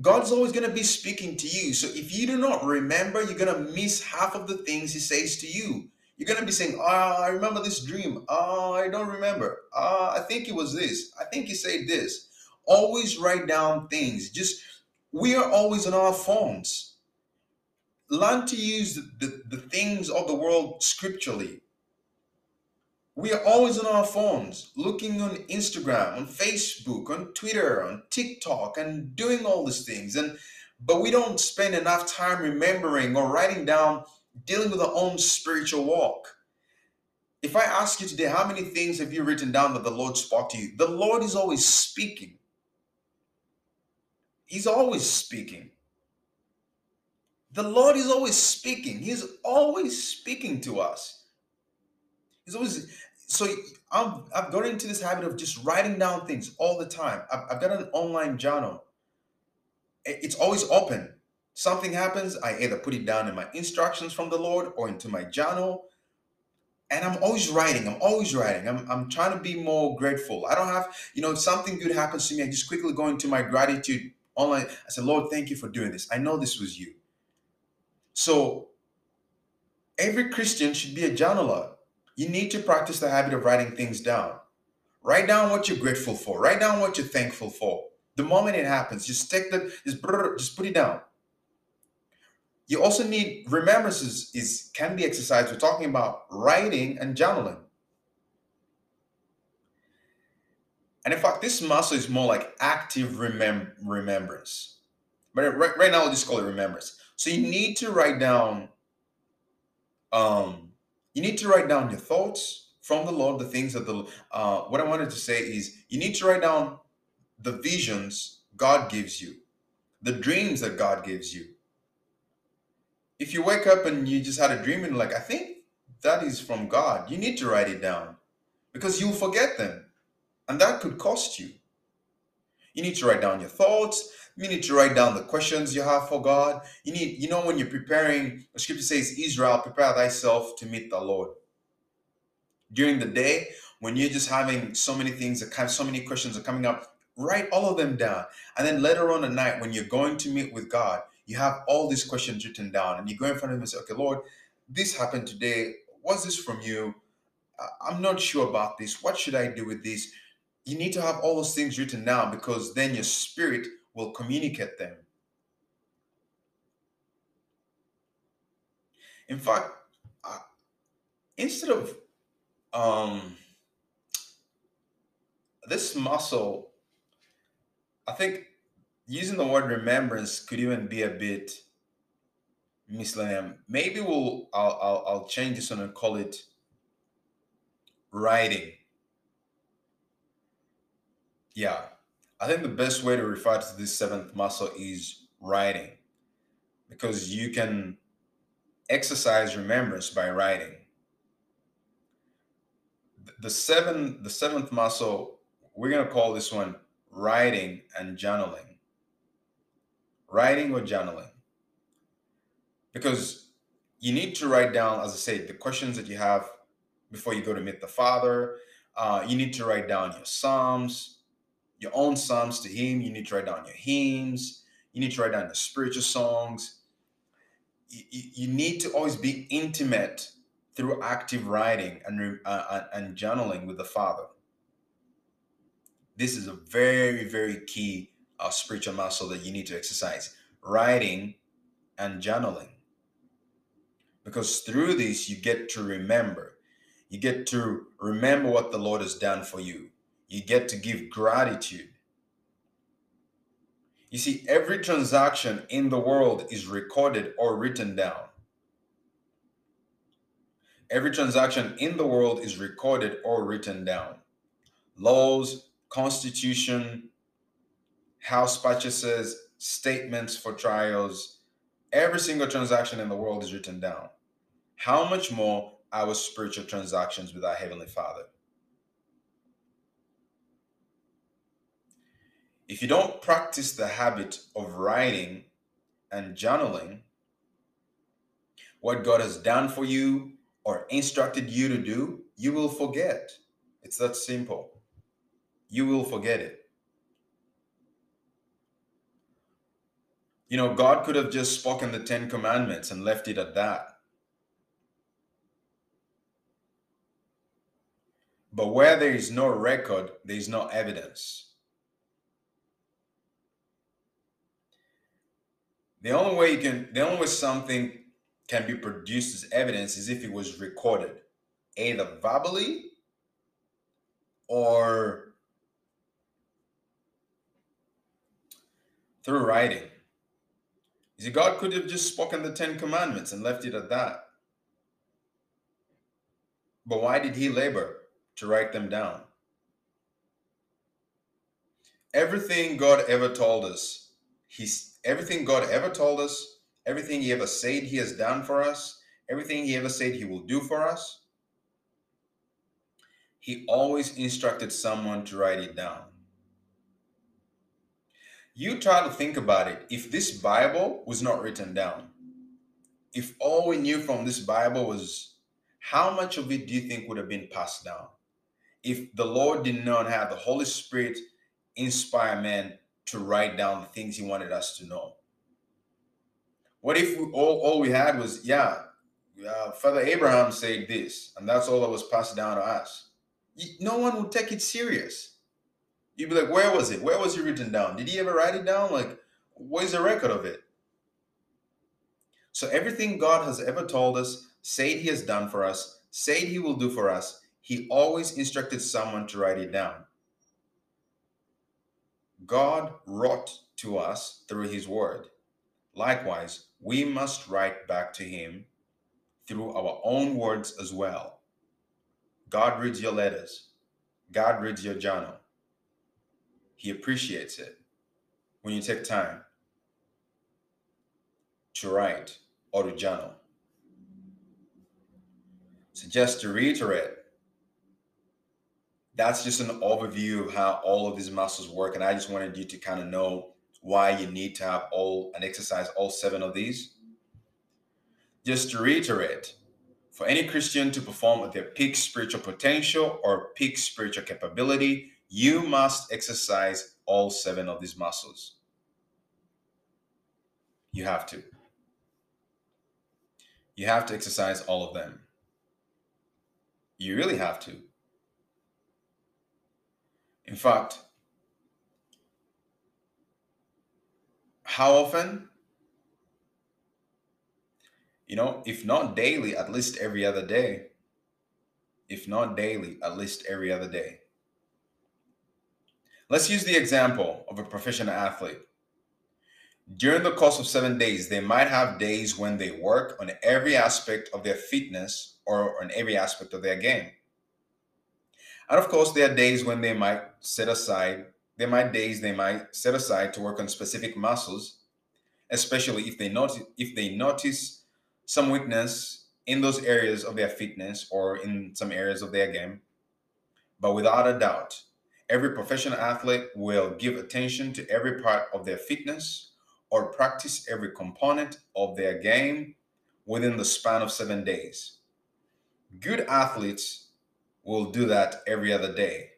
God's always going to be speaking to you. So if you do not remember, you're going to miss half of the things He says to you. You're going to be saying, Oh, I remember this dream. Oh, I don't remember. Oh, I think it was this. I think He said this. Always write down things. Just, we are always on our phones. Learn to use the, the, things of the world scripturally. We are always on our phones, looking on Instagram, on Facebook, on Twitter, on TikTok, and doing all these things. And but we don't spend enough time remembering or writing down, dealing with our own spiritual walk. If I ask you today, how many things have you written down that the Lord spoke to you? The Lord is always speaking. He's always speaking. The Lord is always speaking. He's always speaking to us. He's always so I'm, I've got into this habit of just writing down things all the time. I've, I've got an online journal. It's always open. Something happens, I either put it down in my instructions from the Lord or into my journal. And I'm always writing. I'm always writing. I'm, I'm trying to be more grateful. I don't have, you know, if something good happens to me, I just quickly go into my gratitude online. I say, Lord, thank you for doing this. I know this was you. So every Christian should be a journaler you need to practice the habit of writing things down. Write down what you're grateful for. Write down what you're thankful for. The moment it happens, just take the just just put it down. You also need remembrances is can be exercised. We're talking about writing and journaling. And in fact, this muscle is more like active remem- remembrance. But right, right now, we'll just call it remembrance. So you need to write down um, you need to write down your thoughts from the Lord, the things that the, uh, what I wanted to say is you need to write down the visions God gives you, the dreams that God gives you. If you wake up and you just had a dream and like, I think that is from God, you need to write it down because you'll forget them and that could cost you. You need to write down your thoughts. You need to write down the questions you have for God. You need, you know, when you're preparing, the scripture says, Israel, prepare thyself to meet the Lord. During the day, when you're just having so many things that kind so many questions are coming up, write all of them down. And then later on at night, when you're going to meet with God, you have all these questions written down and you go in front of him and say, okay, Lord, this happened today. Was this from you? I'm not sure about this. What should I do with this? You need to have all those things written down because then your spirit will communicate them. In fact, instead of um, this muscle, I think using the word remembrance could even be a bit misleading. Maybe we'll I'll, I'll, I'll change this one and call it writing yeah, I think the best way to refer to this seventh muscle is writing because you can exercise remembrance by writing. The seven, the seventh muscle, we're gonna call this one writing and journaling. Writing or journaling. Because you need to write down, as I said, the questions that you have before you go to meet the Father. Uh, you need to write down your Psalms, your own psalms to him. You need to write down your hymns. You need to write down the spiritual songs. You, you, you need to always be intimate through active writing and, uh, and journaling with the Father. This is a very, very key uh, spiritual muscle that you need to exercise writing and journaling. Because through this, you get to remember. You get to remember what the Lord has done for you you get to give gratitude. You see, every transaction in the world is recorded or written down. Every transaction in the world is recorded or written down. Laws, constitution, house purchases, statements for trials, every single transaction in the world is written down. How much more our spiritual transactions with our Heavenly Father? If you don't practice the habit of writing and journaling what God has done for you or instructed you to do, you will forget. It's that simple. You will forget it. You know, God could have just spoken the Ten Commandments and left it at that. But where there is no record, there is no evidence. The only way you can, the only way something can be produced as evidence is if it was recorded, either verbally or through writing. You see, God could have just spoken the Ten Commandments and left it at that. But why did he labor to write them down? Everything God ever told us, he's everything God ever told us, everything He ever said He has done for us, everything He ever said He will do for us, he always instructed someone to write it down. You try to think about it. If this Bible was not written down, if all we knew from this Bible was how much of it do you think would have been passed down? If the Lord did not have the Holy Spirit inspire men to write down the things he wanted us to know? What if we, all, all we had was, yeah, uh, Father Abraham said this, and that's all that was passed down to us? No one would take it serious. You'd be like, where was it? Where was it written down? Did he ever write it down? Like, where's the record of it? So everything God has ever told us, said he has done for us, said he will do for us, he always instructed someone to write it down. God wrote to us through his word. Likewise, we must write back to him through our own words as well. God reads your letters. God reads your journal. He appreciates it when you take time to write or to journal. So, just to reiterate, that's just an overview of how all of these muscles work. And I just wanted you to kind of know why you need to have all and exercise all seven of these. Just to reiterate, for any Christian to perform at their peak spiritual potential or peak spiritual capability, you must exercise all seven of these muscles. You have to. You have to exercise all of them. You really have to. In fact, how often? You know, if not daily, at least every other day. If not daily, at least every other day. Let's use the example of a professional athlete. During the course of seven days, they might have days when they work on every aspect of their fitness or on every aspect of their game. And of course, there are days when they might set aside, there might days they might set aside to work on specific muscles, especially if they notice if they notice some weakness in those areas of their fitness or in some areas of their game. But without a doubt, every professional athlete will give attention to every part of their fitness or practice every component of their game within the span of seven days. Good athletes will do that every other day,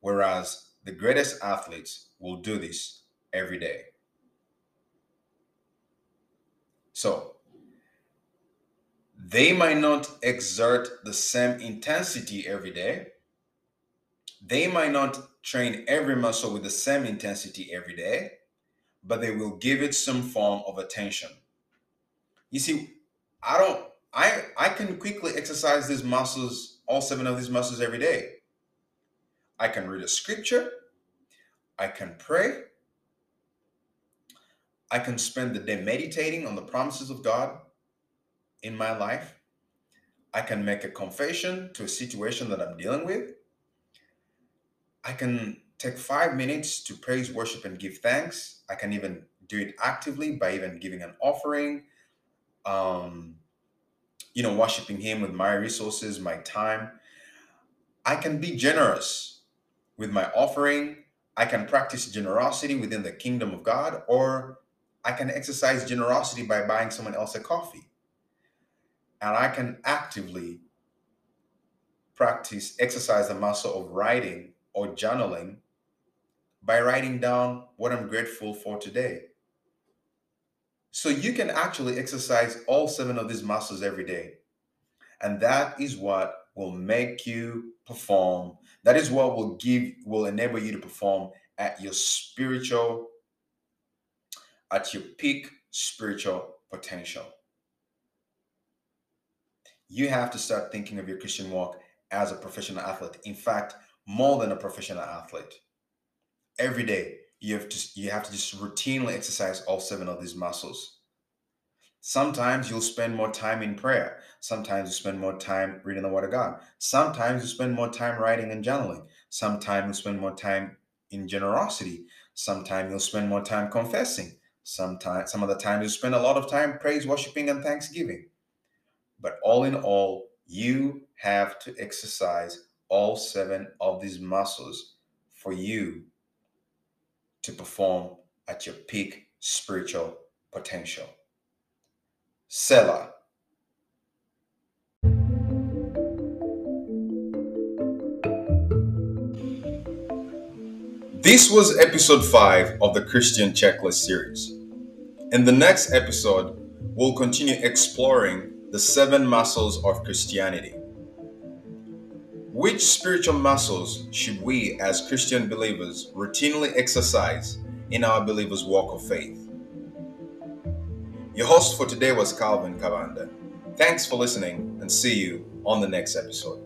whereas the greatest athletes will do this every day. So, they might not exert the same intensity every day. They might not train every muscle with the same intensity every day, but they will give it some form of attention. You see, I don't I I can quickly exercise these muscles all seven of these muscles every day. I can read a scripture. I can pray. I can spend the day meditating on the promises of God in my life. I can make a confession to a situation that I'm dealing with. I can take five minutes to praise, worship, and give thanks. I can even do it actively by even giving an offering. Um, you know, worshiping Him with my resources, my time. I can be generous with my offering. I can practice generosity within the kingdom of God, or I can exercise generosity by buying someone else a coffee. And I can actively practice, exercise the muscle of writing or journaling by writing down what I'm grateful for today. So you can actually exercise all seven of these muscles every day. And that is what will make you perform. That is what will give, will enable you to perform at your spiritual, at your peak spiritual potential. You have to start thinking of your Christian walk as a professional athlete. In fact, more than a professional athlete. Every day, you have to you have to just routinely exercise all seven of these muscles. Sometimes you'll spend more time in prayer. Sometimes you spend more time reading the Word of God. Sometimes you spend more time writing and journaling. Sometimes you spend more time in generosity. Sometimes you'll spend more time confessing. Sometimes, some of the time you spend a lot of time praise, worshiping, and thanksgiving. But all in all, you have to exercise all seven of these muscles for you to perform at your peak spiritual potential. Selah. This was episode 5 of the Christian Checklist series. In the next episode, we'll continue exploring the seven muscles of Christianity. Which spiritual muscles should we as Christian believers routinely exercise in our believers' walk of faith? Your host for today was Calvin Cavanda. Thanks for listening and see you on the next episode.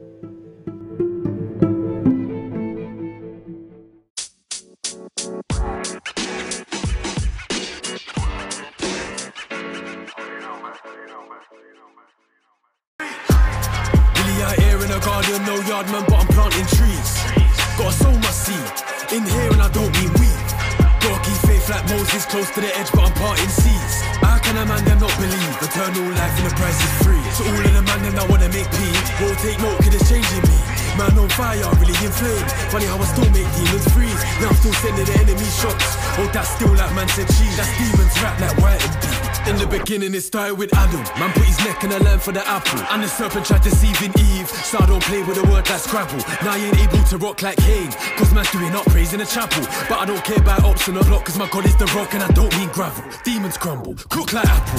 Beginning, it started with Adam. Man put his neck in a lamb for the apple. And the serpent tried deceiving Eve. So I don't play with a word like Scrabble. Now you ain't able to rock like Cain. Cause man's doing up praise in a chapel. But I don't care about ops on block. Cause my God is the rock and I don't mean gravel. Demons crumble, cook like apple.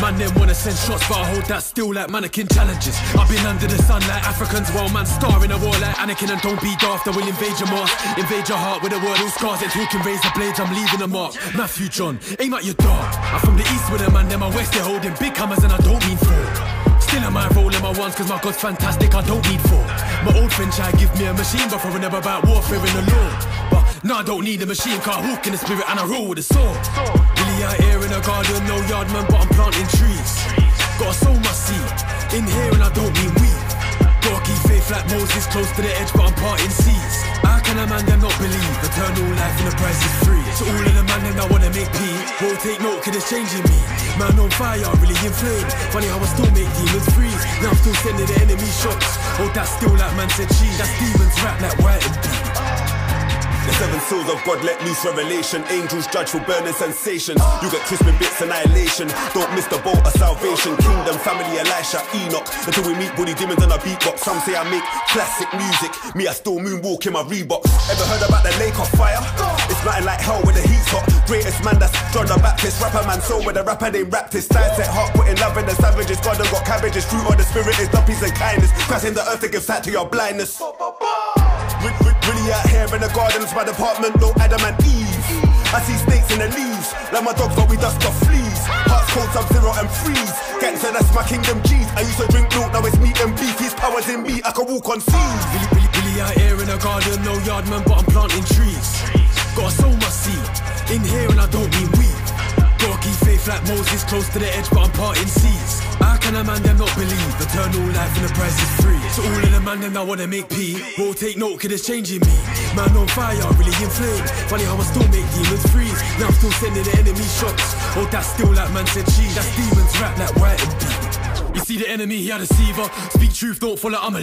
Man, them wanna send shots, but I hold that still like mannequin challenges. I've been under the sun like Africans while man star in a war like Anakin. And don't be daft, I will invade your mask. Invade your heart with a word, all scars. And who can raise razor blades, I'm leaving a mark. Matthew John, aim at your dog. I'm from the east with a man, them my west, they're holding big hammers and I don't mean four. Still I rolling my ones cause my God's fantastic, I don't need four. My old friend tried give me a machine, but throwing never about warfare in the law. But no, I don't need a machine, car walk in the spirit and I roll with a sword. Really out here in a garden, no yardman, but I'm planting trees. Gotta sow my seed in here and I don't mean weed. Keep faith like Moses close to the edge, but I'm parting seas. How can a man them not believe? Eternal life and the price is free. So all of the man them that wanna make peace, won't take note cause it's changing me. Man on fire, really inflamed. Funny how I still make demons freeze. Now I'm still sending the enemy shots. Oh, that's still like man said cheese. That's demons rap like white and beat. The seven seals of God let loose revelation. Angels judge for burning sensations. You get crisping bits, annihilation. Don't miss the boat of salvation. Kingdom, family, Elisha, Enoch. Until we meet Woody Demons on a beatbox. Some say I make classic music. Me, I still moonwalk in my Reeboks. Ever heard about the lake of fire? It's nothing like hell when the heat's hot. Greatest man, that's John the Baptist. Rapper man, soul with a rapper named Raptist. Side set heart, putting love in the savages. God done got cabbages. Fruit of the spirit is love, peace and kindness. Crashing the earth to give sight to your blindness. Re- re- Really out here in the gardens, my department, no Adam and Eve. I see snakes in the leaves, like my dogs, but we dust off fleas. Hearts cold, sub zero and freeze. Gangster, that's my kingdom G's. I used to drink milk, now it's meat and beef. His powers in me, I can walk on seas. Really, really, really out here in a garden, no yardman, but I'm planting trees. Gotta sow my seed in here and I don't mean weed. Keep faith like Moses close to the edge, but I'm parting seas. How can a man them not believe? Eternal life and the price is free. So all of the man them that wanna make P, won't take note cause it's changing me. Man on fire, really inflamed. Funny how I still make demons freeze. Now I'm still sending the enemy shots. Oh, that's still like man said cheese. That's demons rap like white and beat. You see the enemy, he a deceiver. Speak truth, don't follow, I'm a